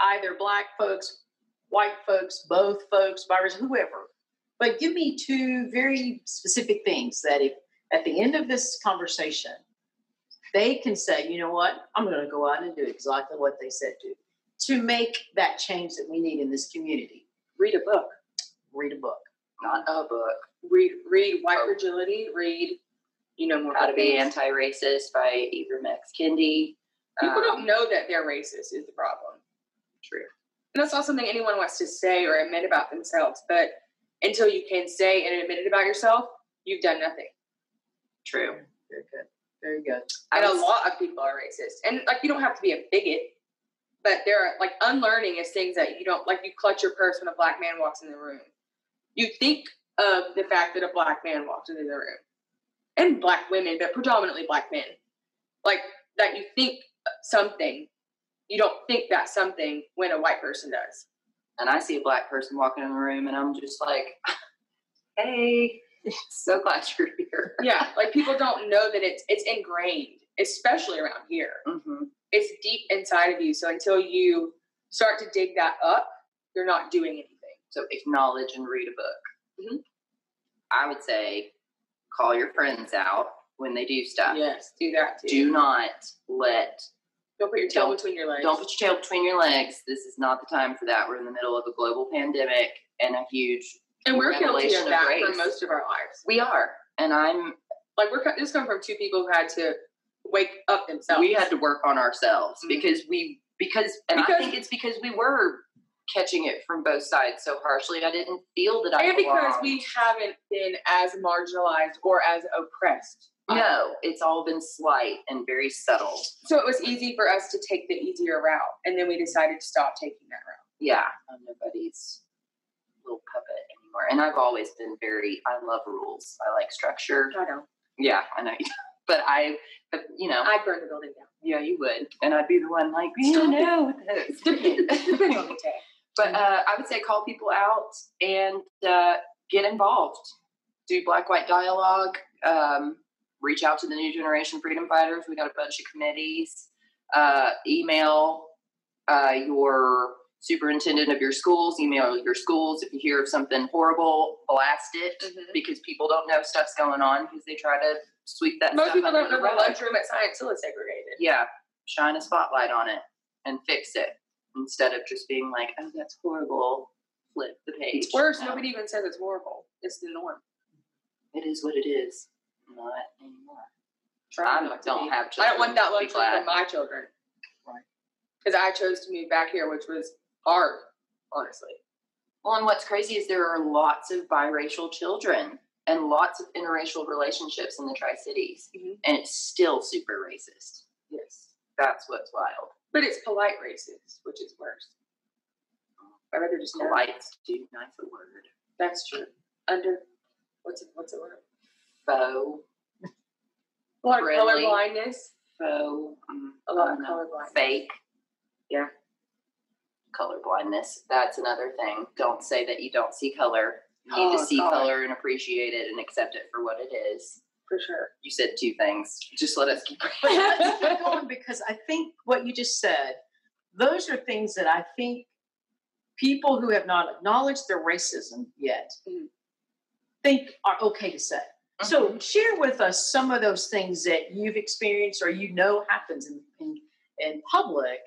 Either black folks, white folks, both folks, virus, whoever. But give me two very specific things that if at the end of this conversation, they can say, you know what, I'm going to go out and do exactly what they said to to make that change that we need in this community. Read a book. Read a book. Not a book. Read read White Fragility. Read, you know, more How to Be Anti-Racist by Ibram X. Kendi. People um, don't know that they're racist is the problem. True. And that's not something anyone wants to say or admit about themselves. But until you can say and admit it about yourself, you've done nothing. True. Very good. Very good. And a lot of people are racist. And like you don't have to be a bigot, but there are like unlearning is things that you don't like you clutch your purse when a black man walks in the room. You think of the fact that a black man walks into the room. And black women, but predominantly black men. Like that you think something. You don't think that something when a white person does. And I see a black person walking in the room and I'm just like, hey, so glad you're here. yeah, like people don't know that it's it's ingrained, especially around here. Mm-hmm. It's deep inside of you. So until you start to dig that up, you're not doing anything. So acknowledge and read a book. Mm-hmm. I would say call your friends out when they do stuff. Yes, do that too. Do not let don't put your tail between your legs. Don't put your tail between your legs. This is not the time for that. We're in the middle of a global pandemic and a huge and we're guilty of that of for most of our lives. We are, and I'm like we're just coming from two people who had to wake up themselves. We had to work on ourselves mm-hmm. because we because and because, I think it's because we were catching it from both sides so harshly. I didn't feel that I and because we haven't been as marginalized or as oppressed. No, it's all been slight and very subtle. So it was easy for us to take the easier route, and then we decided to stop taking that route. Yeah, I'm nobody's little puppet anymore. And I've always been very. I love rules. I like structure. I know. Yeah, I know. but I, but, you know, I'd burn the building down. Yeah, you would, and I'd be the one like, yeah, no, depending on the day. But uh, I would say call people out and uh, get involved. Do black white dialogue. Um, reach out to the new generation freedom fighters. We got a bunch of committees. Uh, email uh, your superintendent of your schools. Email your schools if you hear of something horrible. Blast it mm-hmm. because people don't know stuff's going on because they try to sweep that. Most people don't know the lunchroom at Science is segregated. Yeah, shine a spotlight on it and fix it instead of just being like, "Oh, that's horrible." Flip the page. It's worse. No. Nobody even says it's horrible. It's the norm. It is what it is. Not anymore. I don't have children. I don't want that luxury for my children. Right. Because I chose to move back here, which was hard, honestly. Well, and what's crazy is there are lots of biracial children and lots of interracial relationships in the Tri Cities, mm-hmm. and it's still super racist. Yes, that's what's wild. But it's polite racist, which is worse. I'd rather just polite. Too nice a word. That's true. Under what's it, what's the word? Faux. A lot of color blindness. Faux. Um, a lot of color blindness. Fake. Yeah. Color blindness. That's another thing. Don't say that you don't see color. You need oh, to see color and appreciate it and accept it for what it is for sure. You said two things. Just let us keep going because I think what you just said, those are things that I think people who have not acknowledged their racism yet mm-hmm. think are okay to say. Mm-hmm. So share with us some of those things that you've experienced or you know happens in, in, in public,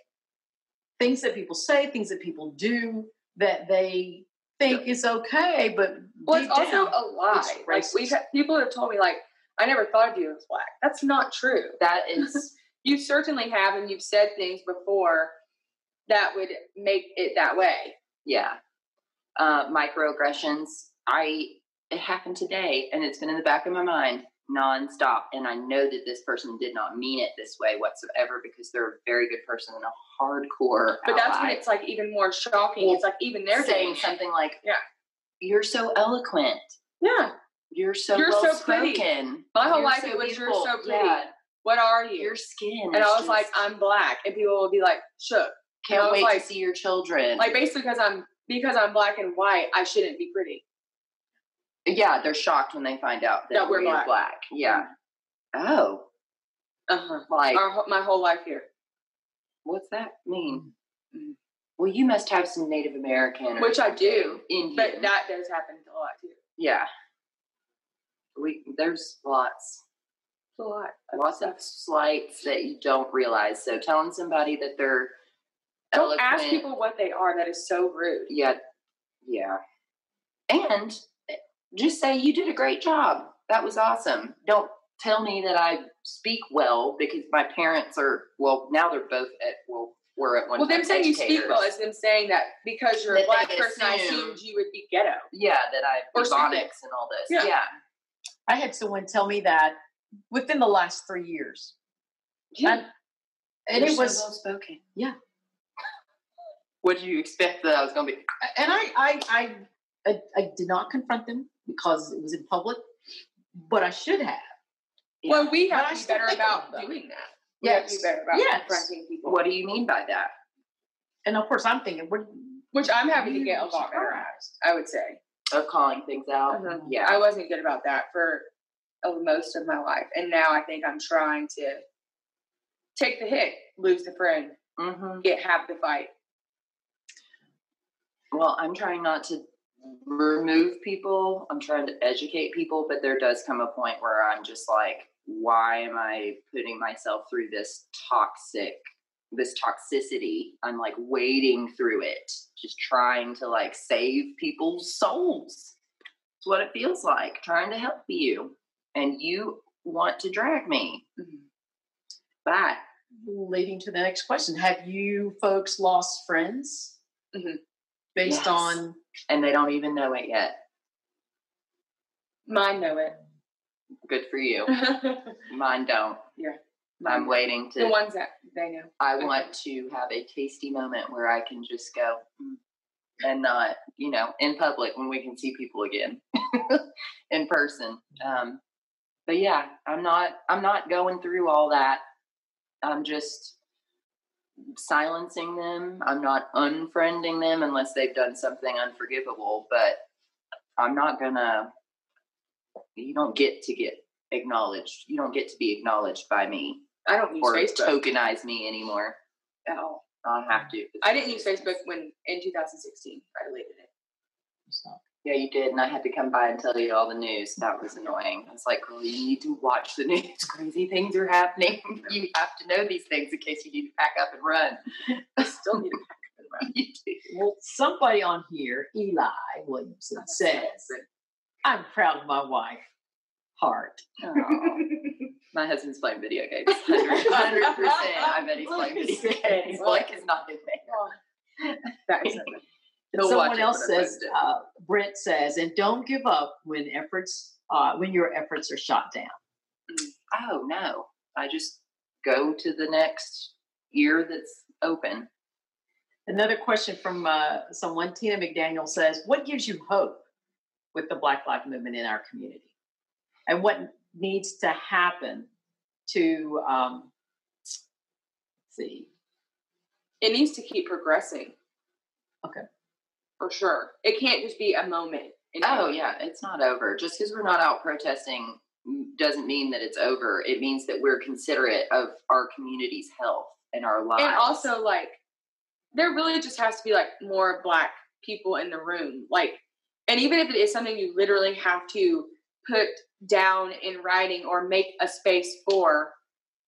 things that people say, things that people do that they think is okay, but well, it's also a lie. Like we've had, people have told me, like I never thought of you as black. That's not true. That is, you certainly have, and you've said things before that would make it that way. Yeah. uh, microaggressions. I it happened today, and it's been in the back of my mind nonstop. And I know that this person did not mean it this way whatsoever because they're a very good person and a hardcore. But ally. that's when it's like even more shocking. Well, it's like even they're saying something like, Yeah. you're so eloquent. Yeah. You're so You're so pretty. spoken. My whole You're life so it was you're so pretty. Yeah, What are you? your skin. and I was like, I'm black, and people will be like, shook. can't wait like- to see your children. Like basically because I'm because I'm black and white, I shouldn't be pretty. yeah, they're shocked when they find out that, That we're you're black. Yeah. Oh, Uh huh. like Our, my whole life here, what's that mean? Mm. Well, you must have some Native American, which I do, Indian. but that does happen a lot too. yeah, we there's lots, a lot. lots of slights that you don't realize. So telling somebody that they're Don't ask people what they are. That is so rude. Yeah, yeah, and just say you did a great job. That was awesome. Don't tell me that I speak well because my parents are well now they're both at well were at one Well, them saying you speak well is them saying that because you're That a black person, I assumed you would be ghetto. yeah that I Or and all this Yeah. yeah. I had someone tell me that within the last three years. And, and it was, well spoken. Yeah. What did you expect that I was going to be? and I, I, I, I, I did not confront them because it was in public, but I should have. Well, we But have to be better about about doing that. We have to Yes. be better about Yes. confronting people. What do you mean by that? And of course, I'm thinking, what? Which I'm having to get a lot better at. I would say. Of calling things out? Mhm. Yeah. I wasn't good about that for uh, most of my life, and now I think I'm trying to take the hit, lose the friend, hmm get half the fight. Well, I'm trying not to remove people. I'm trying to educate people, but there does come a point where I'm just like, why am I putting myself through this toxic, this toxicity? I'm like wading through it, just trying to like save people's souls. It's what it feels like, trying to help you. And you want to drag me. But Leading to the next question: Have you folks lost friends Mhm. based Yes. on? And they don't even know it yet. Mine know it. Good for you. Mine don't. Yeah. I'm waiting to. The ones that they know. I want to have a tasty moment where I can just go "Mm," and not, you know, in public when we can see people again in person. Um, but yeah, I'm not. I'm not going through all that. I'm just silencing them. I'm not unfriending them unless they've done something unforgivable. But I'm not gonna. You don't get to get acknowledged. You don't get to be acknowledged by me I don't use or Facebook tokenize me anymore. at all. I'll have to. I didn't use Facebook when in 2016. I deleted it. Yeah, you did, and I had to come by and tell you all the news. That was annoying. I was like, "Girl, you need to watch the news. Crazy things are happening. You have to know these things in case you need to pack up and run." I still need to pack up and run. you do. Well, somebody on here, Eli Williamson, says, "I'm proud of my wife." Heart. My husband's playing video games. 100 percent. I bet he's playing video games. Blake is not in there. that is Someone else says, uh, Brent says, and don't give up when efforts, uh, when your efforts are shot down. "Oh no!" I just go to the next ear that's open. Another question from uh, someone, Tina McDaniel says, what gives you hope with the Black Lives Movement in our community? And what needs to happen to, um, see, It needs to keep progressing. Okay. For sure. It can't just be a moment. Oh yeah, it's not over. Just because we're not out protesting doesn't mean that it's over. It means that we're considerate of our community's health and our lives. And also, like, there really just has to be like more black people in the room. Like, and even if it is something you literally have to put down in writing or make a space for,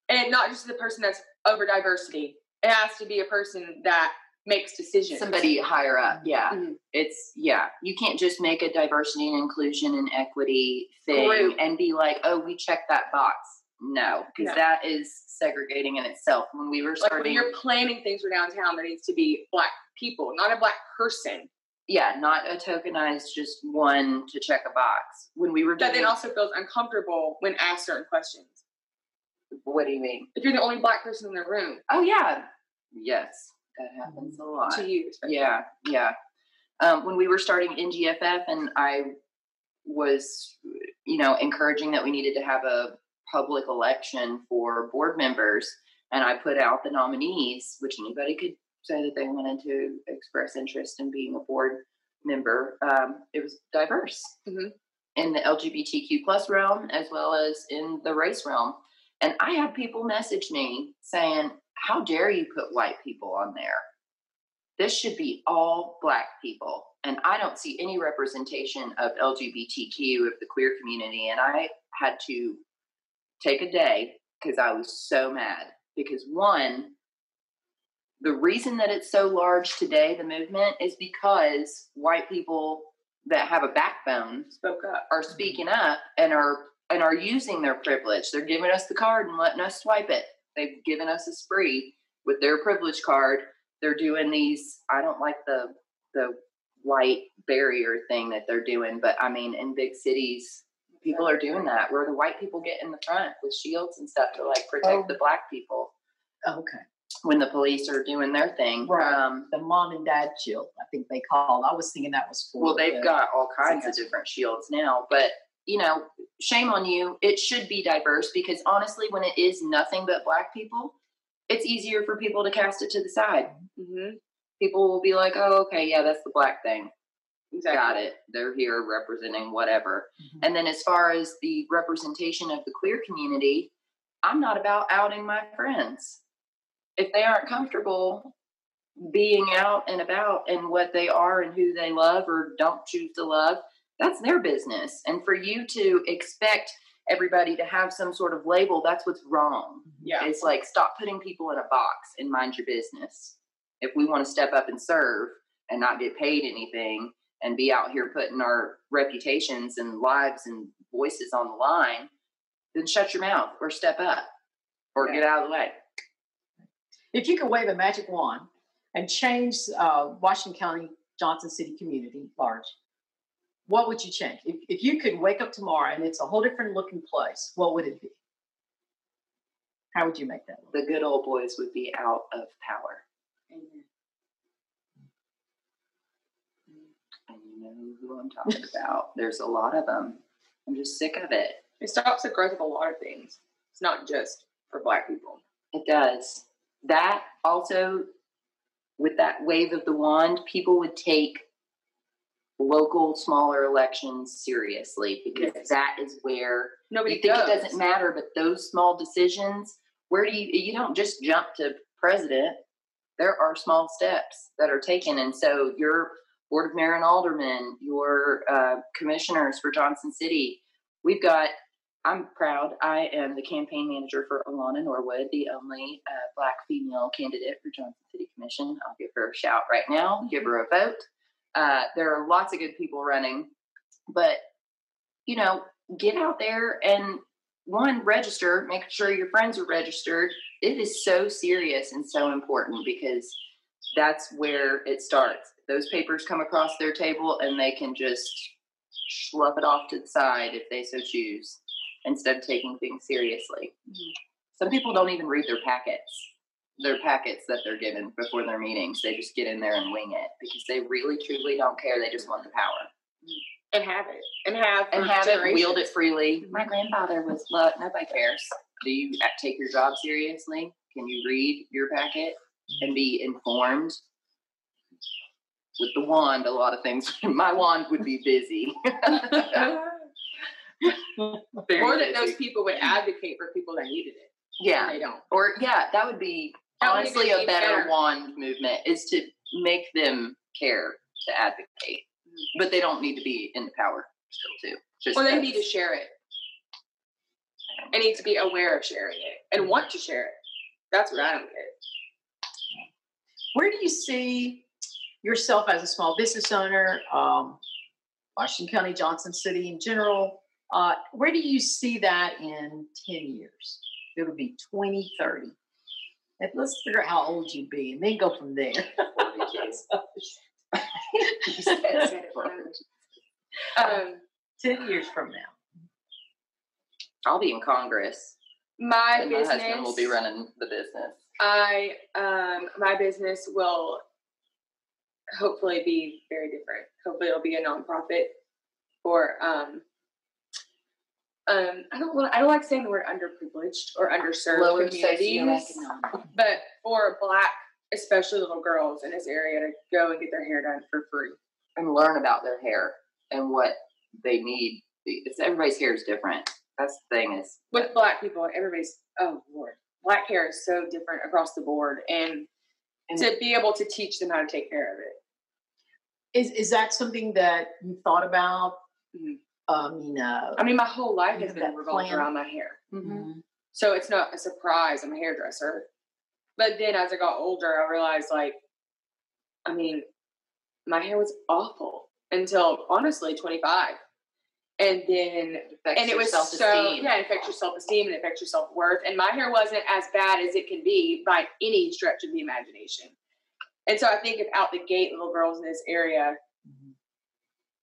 and not just the person that's over diversity, it has to be a person that makes decisions. somebody higher up, yeah. Mhm. It's yeah. You can't just make a diversity and inclusion and equity thing Group. and be like, oh, we checked that box. No, because No. that is segregating in itself. When we were like when starting, you're planning things for downtown, there needs to be black people, not a black person. Yeah, not a tokenized, just one to check a box. When we were that then also feels uncomfortable when asked certain questions. What do you mean? If you're the only black person in the room. Oh yeah, yes, that happens a lot. To you, especially. Yeah, yeah. Um, when we were starting NGFF, and I was, you know, encouraging that we needed to have a public election for board members, and I put out the nominees, which anybody could say that they wanted to express interest in being a board member. Um, it was diverse mm-hmm. in the LGBTQ plus realm as well as in the race realm. And I had people message me saying, How dare you put white people on there? This should be all black people. And I don't see any representation of LGBTQ of the queer community. And I had to take a day because I was so mad. Because one, the reason that it's so large today, the movement, is because white people that have a backbone spoke up are mm-hmm. speaking up and are and are using their privilege. They're giving us the card and letting us swipe it. They've given us a spree with their privilege card. They're doing these. I don't like the the white barrier thing that they're doing, but I mean, in big cities, people are doing that where the white people get in the front with shields and stuff to like protect oh. the black people. Oh, okay when the police are doing their thing. Right. Um, the mom and dad shield, I think they call. I was thinking that was cool. Well, they've the, got all kinds of different shields now, but you know, shame on you. It should be diverse because honestly, when it is nothing but black people, it's easier for people to cast it to the side. Mm-hmm. People will be like, "Oh, okay, yeah, that's the black thing." Exactly. Got it. They're here representing whatever. Mm-hmm. And then, as far as the representation of the queer community, I'm not about outing my friends if they aren't comfortable being out and about and what they are and who they love or don't choose to love, that's their business. And for you to expect everybody to have some sort of label, that's what's wrong. Yeah. It's like stop putting people in a box and mind your business. If we want to step up and serve and not get paid anything and be out here putting our reputations and lives and voices on the line, then shut your mouth or step up or yeah. get out of the way if you could wave a magic wand and change uh, Washington County, Johnson City community large, what would you change? If, if you could wake up tomorrow and it's a whole different looking place, what would it be? How would you make that look? The good old boys would be out of power. Amen. And you know who I'm talking about. There's a lot of them. I'm just sick of it. It stops the growth of a lot of things. It's not just for Black people. It does that also with that wave of the wand, people would take local smaller elections seriously because yes. that is where nobody think it doesn't matter, but those small decisions, where do you you don't just jump to president. There are small steps that are taken, and so your board of mayor and aldermen, your uh, commissioners for Johnson City, we've got I'm proud. I am the campaign manager for Alana Norwood, the only uh, Black female candidate for Johnson City Commission. I'll give her a shout right now, give her a vote. Uh, there are lots of good people running, but you know, get out there and one, register, make sure your friends are registered. It is so serious and so important because that's where it starts. Those papers come across their table and they can just slough it off to the side if they so choose instead of taking things seriously. Mm-hmm. Some people don't even read their packets, their packets that they're given before their meetings. They just get in there and wing it because they really truly don't care. They just want the power. And have it. And have and have it, wield it freely. My grandfather was look, nobody cares. Do you take your job seriously? Can you read your packet and be informed? With the wand, a lot of things. My wand would be busy. or that those people would advocate for people that needed it. Yeah, they don't. Or yeah, that would be that honestly a better wand movement is to make them care to advocate, mm-hmm. but they don't need to be in the power still too. Just or they need to share it. I need to be aware of sharing it and want to share it. That's what I don't get. Where do you see yourself as a small business owner, um, Washington County, Johnson City in general, uh, where do you see that in 10 years? It'll be 2030. And let's figure out how old you'd be and then go from there. um, Ten years from now, I'll be in Congress. My and business. My husband will be running the business. I um my business will hopefully be very different. Hopefully it'll be a nonprofit or um um I don't want I don't like saying the word underprivileged or underserved Lower communities. But for black, especially little girls in this area to go and get their hair done for free. And learn about their hair and what they need. It's everybody's hair is different. That's the thing is with black people, everybody's oh lord, black hair is so different across the board, and, and to be able to teach them how to take care of it. Is is that something that you thought about? Mm-hmm. I mean, uh, I mean, my whole life has been revolved around my hair, mm-hmm. mm-hmm. so it's not a surprise. I'm a hairdresser, but then as I got older, I realized like, I mean, my hair was awful until honestly 25 and then and it was so yeah, it affects your self esteem and it affects your self worth. And my hair wasn't as bad as it can be by any stretch of the imagination. And so I think if out the gate little girls in this area mm-hmm.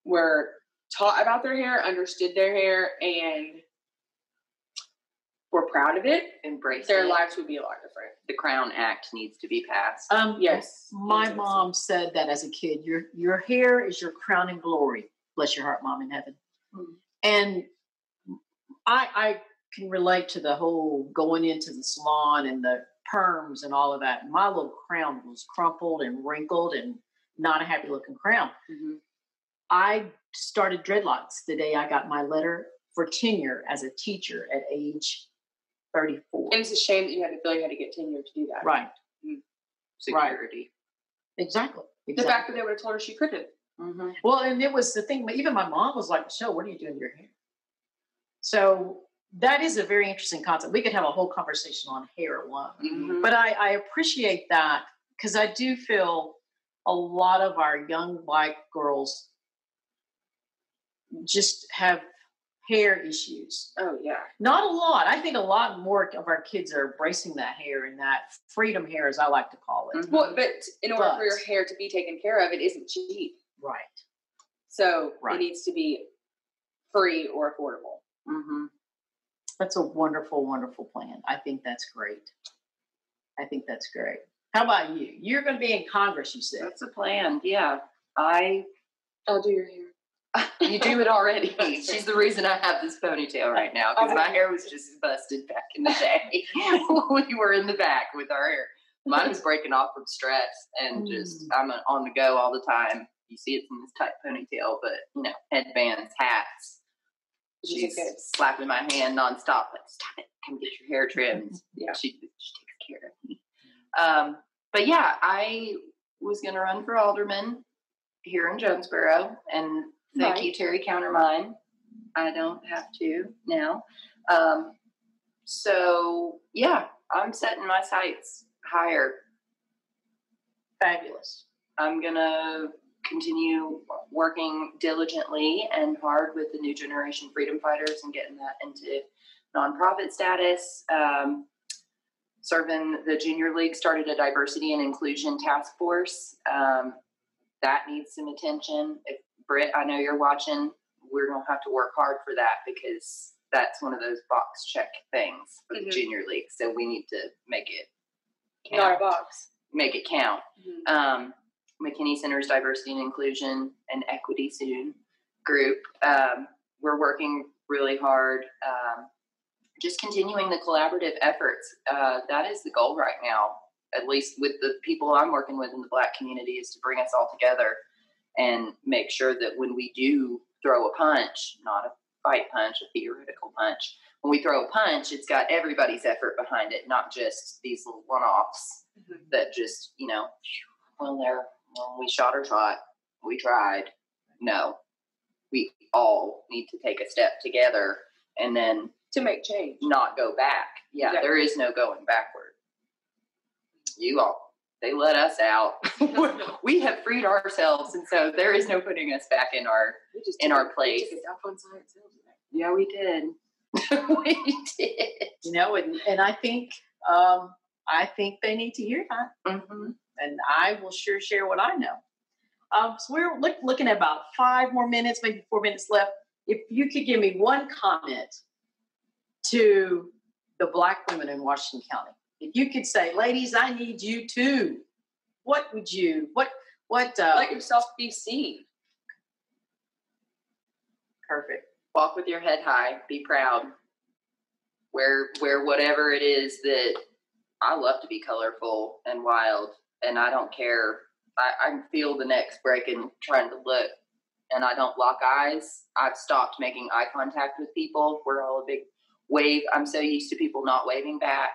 were taught about their hair, understood their hair, and were proud of it, embrace their it. lives would be a lot different. The Crown Act needs to be passed. Um, yes, my mom said that as a kid. Your your hair is your crowning glory. Bless your heart, mom in heaven. And I, I can relate to the whole going into the salon and the perms and all of that. My little crown was crumpled and wrinkled and not a happy looking crown. Mm-hmm. I started dreadlocks the day I got my letter for tenure as a teacher at age 34. And it's a shame that you had to feel you had to get tenure to do that. Right. Mm-hmm. Security. Right. Exactly. exactly. The fact that they would have told her she couldn't. Mm-hmm. Well, and it was the thing, even my mom was like, Michelle, what are you doing to your hair? So that is a very interesting concept. We could have a whole conversation on hair alone. Mm-hmm. But I, I appreciate that because I do feel a lot of our young black girls just have hair issues. Oh yeah. Not a lot. I think a lot more of our kids are embracing that hair and that freedom hair as I like to call it. Mm-hmm. Well, but in order but, for your hair to be taken care of, it isn't cheap. Right. So right. it needs to be free or affordable. Mm-hmm. That's a wonderful, wonderful plan. I think that's great. I think that's great. How about you? You're going to be in Congress, you said. That's a plan. Yeah. I. I'll do your hair. You do it already. She's the reason I have this ponytail right now because my hair was just busted back in the day when we were in the back with our hair. Mine was breaking off from stress and just mm. I'm on the go all the time you see it's in this tight ponytail, but you know, headbands, hats. She's slapping my hand nonstop, like, stop it, come get your hair trimmed. yeah. She, she takes care of me. Um, but yeah, I was going to run for alderman here in Jonesborough, and thank right. you, Terry Countermine. I don't have to now. Um, so yeah, I'm setting my sights higher. Fabulous. I'm gonna continue working diligently and hard with the new generation freedom fighters and getting that into nonprofit status. Um, serving the junior league, started a diversity and inclusion task force. Um, that needs some attention. If Britt, I know you're watching, we're gonna have to work hard for that because that's one of those box check things for mm-hmm. the junior league. So we need to make it count. Not box. Make it count. Mm-hmm. Um, McKinney Center's Diversity and Inclusion and Equity Soon group. Um, we're working really hard, um, just continuing the collaborative efforts. Uh, that is the goal right now, at least with the people I'm working with in the Black community, is to bring us all together and make sure that when we do throw a punch, not a fight punch, a theoretical punch, when we throw a punch, it's got everybody's effort behind it, not just these little one offs mm-hmm. that just, you know, well, they're well, we shot or shot. We tried. No, we all need to take a step together and then to make change, not go back. Yeah, exactly. there is no going backward. You all, they let us out. we have freed ourselves, and so there is no putting us back in our in our place. Yeah, we did. we did. You know, and and I think um, I think they need to hear that. Mm-hmm and I will sure share what I know. Um, so we're look, looking at about five more minutes, maybe four minutes left. If you could give me one comment to the Black women in Washington County, if you could say, "Ladies, I need you too," what would you? What? What? Uh, Let yourself be seen. Perfect. Walk with your head high. Be proud. Wear wear whatever it is that I love to be colorful and wild, and I don't care. I, I can feel the necks breaking trying to look, and I don't lock eyes. I've stopped making eye contact with people. We're all a big wave. I'm so used to people not waving back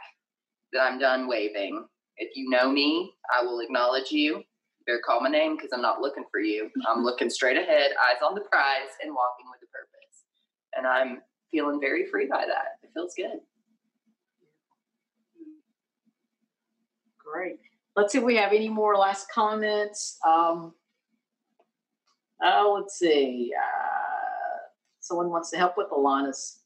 I'm done waving. If you know me, I will acknowledge you. Better call my name because I'm not looking for you. I'm looking straight ahead, eyes on the prize, and walking with a purpose. And I'm feeling very free by that. It feels good. Great. Let's see if we have any more last comments. Um, oh, let's see. Uh, someone wants to help with Alana's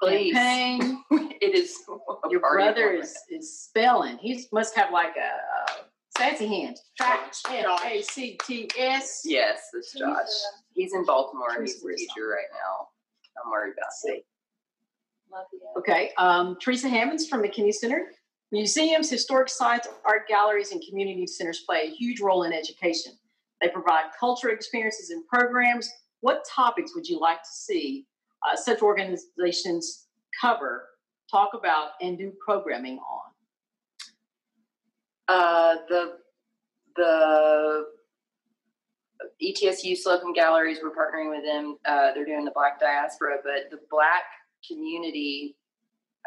Please. campaign. it is Your brother is, is spelling. He must have like a, uh fancy hand. Track F A C T S. Yes, it's Josh. He's in Baltimore. He's a teacher right now. I'm worried about Let's see. Love you. Okay. Um, Teresa Hammonds from McKinney Center. Museums, historic sites, art galleries, and community centers play a huge role in education. They provide cultural experiences and programs. What topics would you like to see uh, such organizations cover, talk about, and do programming on? Uh, the the ETSU Slocumb Galleries, we're partnering with them. Uh, they're doing the Black Diaspora, but the Black community,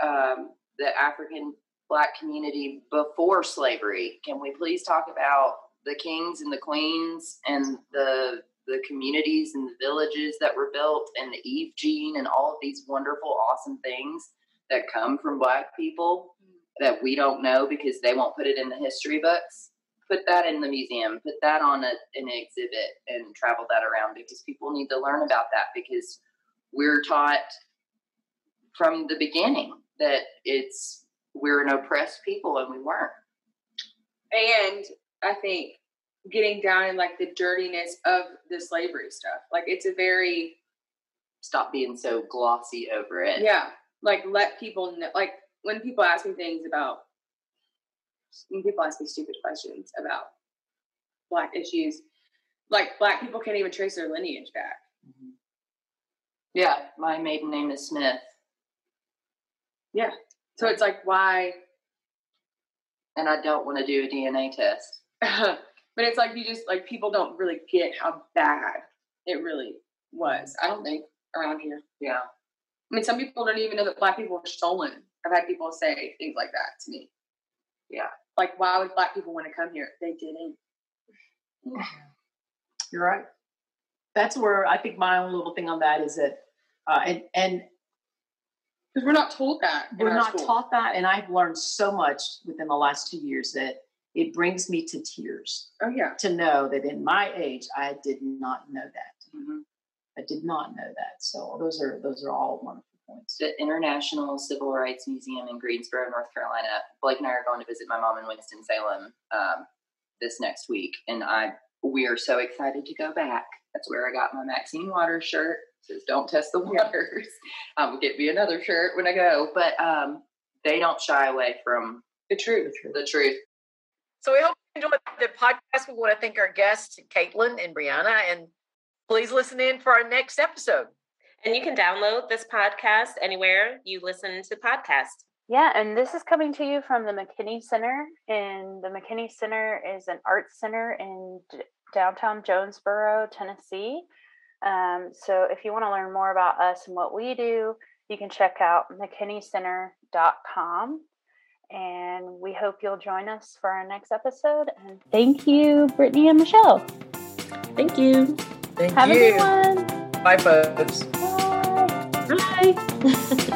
um, the African Black community before slavery. Can we please talk about the kings and the queens and the the communities and the villages that were built and the Eve gene and all of these wonderful, awesome things that come from Black people that we don't know because they won't put it in the history books. Put that in the museum, put that on a, an exhibit and travel that around because people need to learn about that because we're taught from the beginning that it's we're an oppressed people and we weren't. And I think getting down in like the dirtiness of the slavery stuff. Like it's a very Stop being so glossy over it. yeah, like let people know like when people ask me things about when people ask me stupid questions about black issues, like black people can't even trace their lineage back. Mm-hmm. Yeah, my maiden name is Smith. Yeah. So it's like why And I don't want to do a DNA test. but it's like you just like people don't really get how bad it really was. I don't think around here. Yeah. I mean, some people don't even know that black people were stolen. I've had people say things like that to me. Yeah. Like, why would black people want to come here? They didn't. You're right. That's where I think my own little thing on that is that, uh, and and Because we're not told that. we're not school. taught that, and I've learned so much within the last two years that it brings me to tears Oh yeah. to know that in my age I did not know that. Mhm. I did not know that. So those are those are all wonderful points. the International Civil Rights Museum in Greensboro, North Carolina. Blake and I are going to visit my mom in Winston Salem um, this next week, and I we are so excited to go back. That's where I got my Maxine Waters shirt. It says "Don't test the waters." um, get me another shirt when I go, but um, they don't shy away from The truth. the truth. So we hope you enjoyed the podcast. We want to thank our guests, Katelyn and Breanna, and please listen in for our next episode. And you can download this podcast anywhere you listen to podcasts. Yeah, and this is coming to you from the McKinney Center. And the McKinney Center is an arts center in downtown Jonesborough, Tennessee. Um, so if you want to learn more about us and what we do, you can check out mckinneycenter.com. And we hope you'll join us for our next episode. And thank you, Brittany and Michelle. Thank you. Thank Have you. a good one. Bye, folks. Bye. Bye.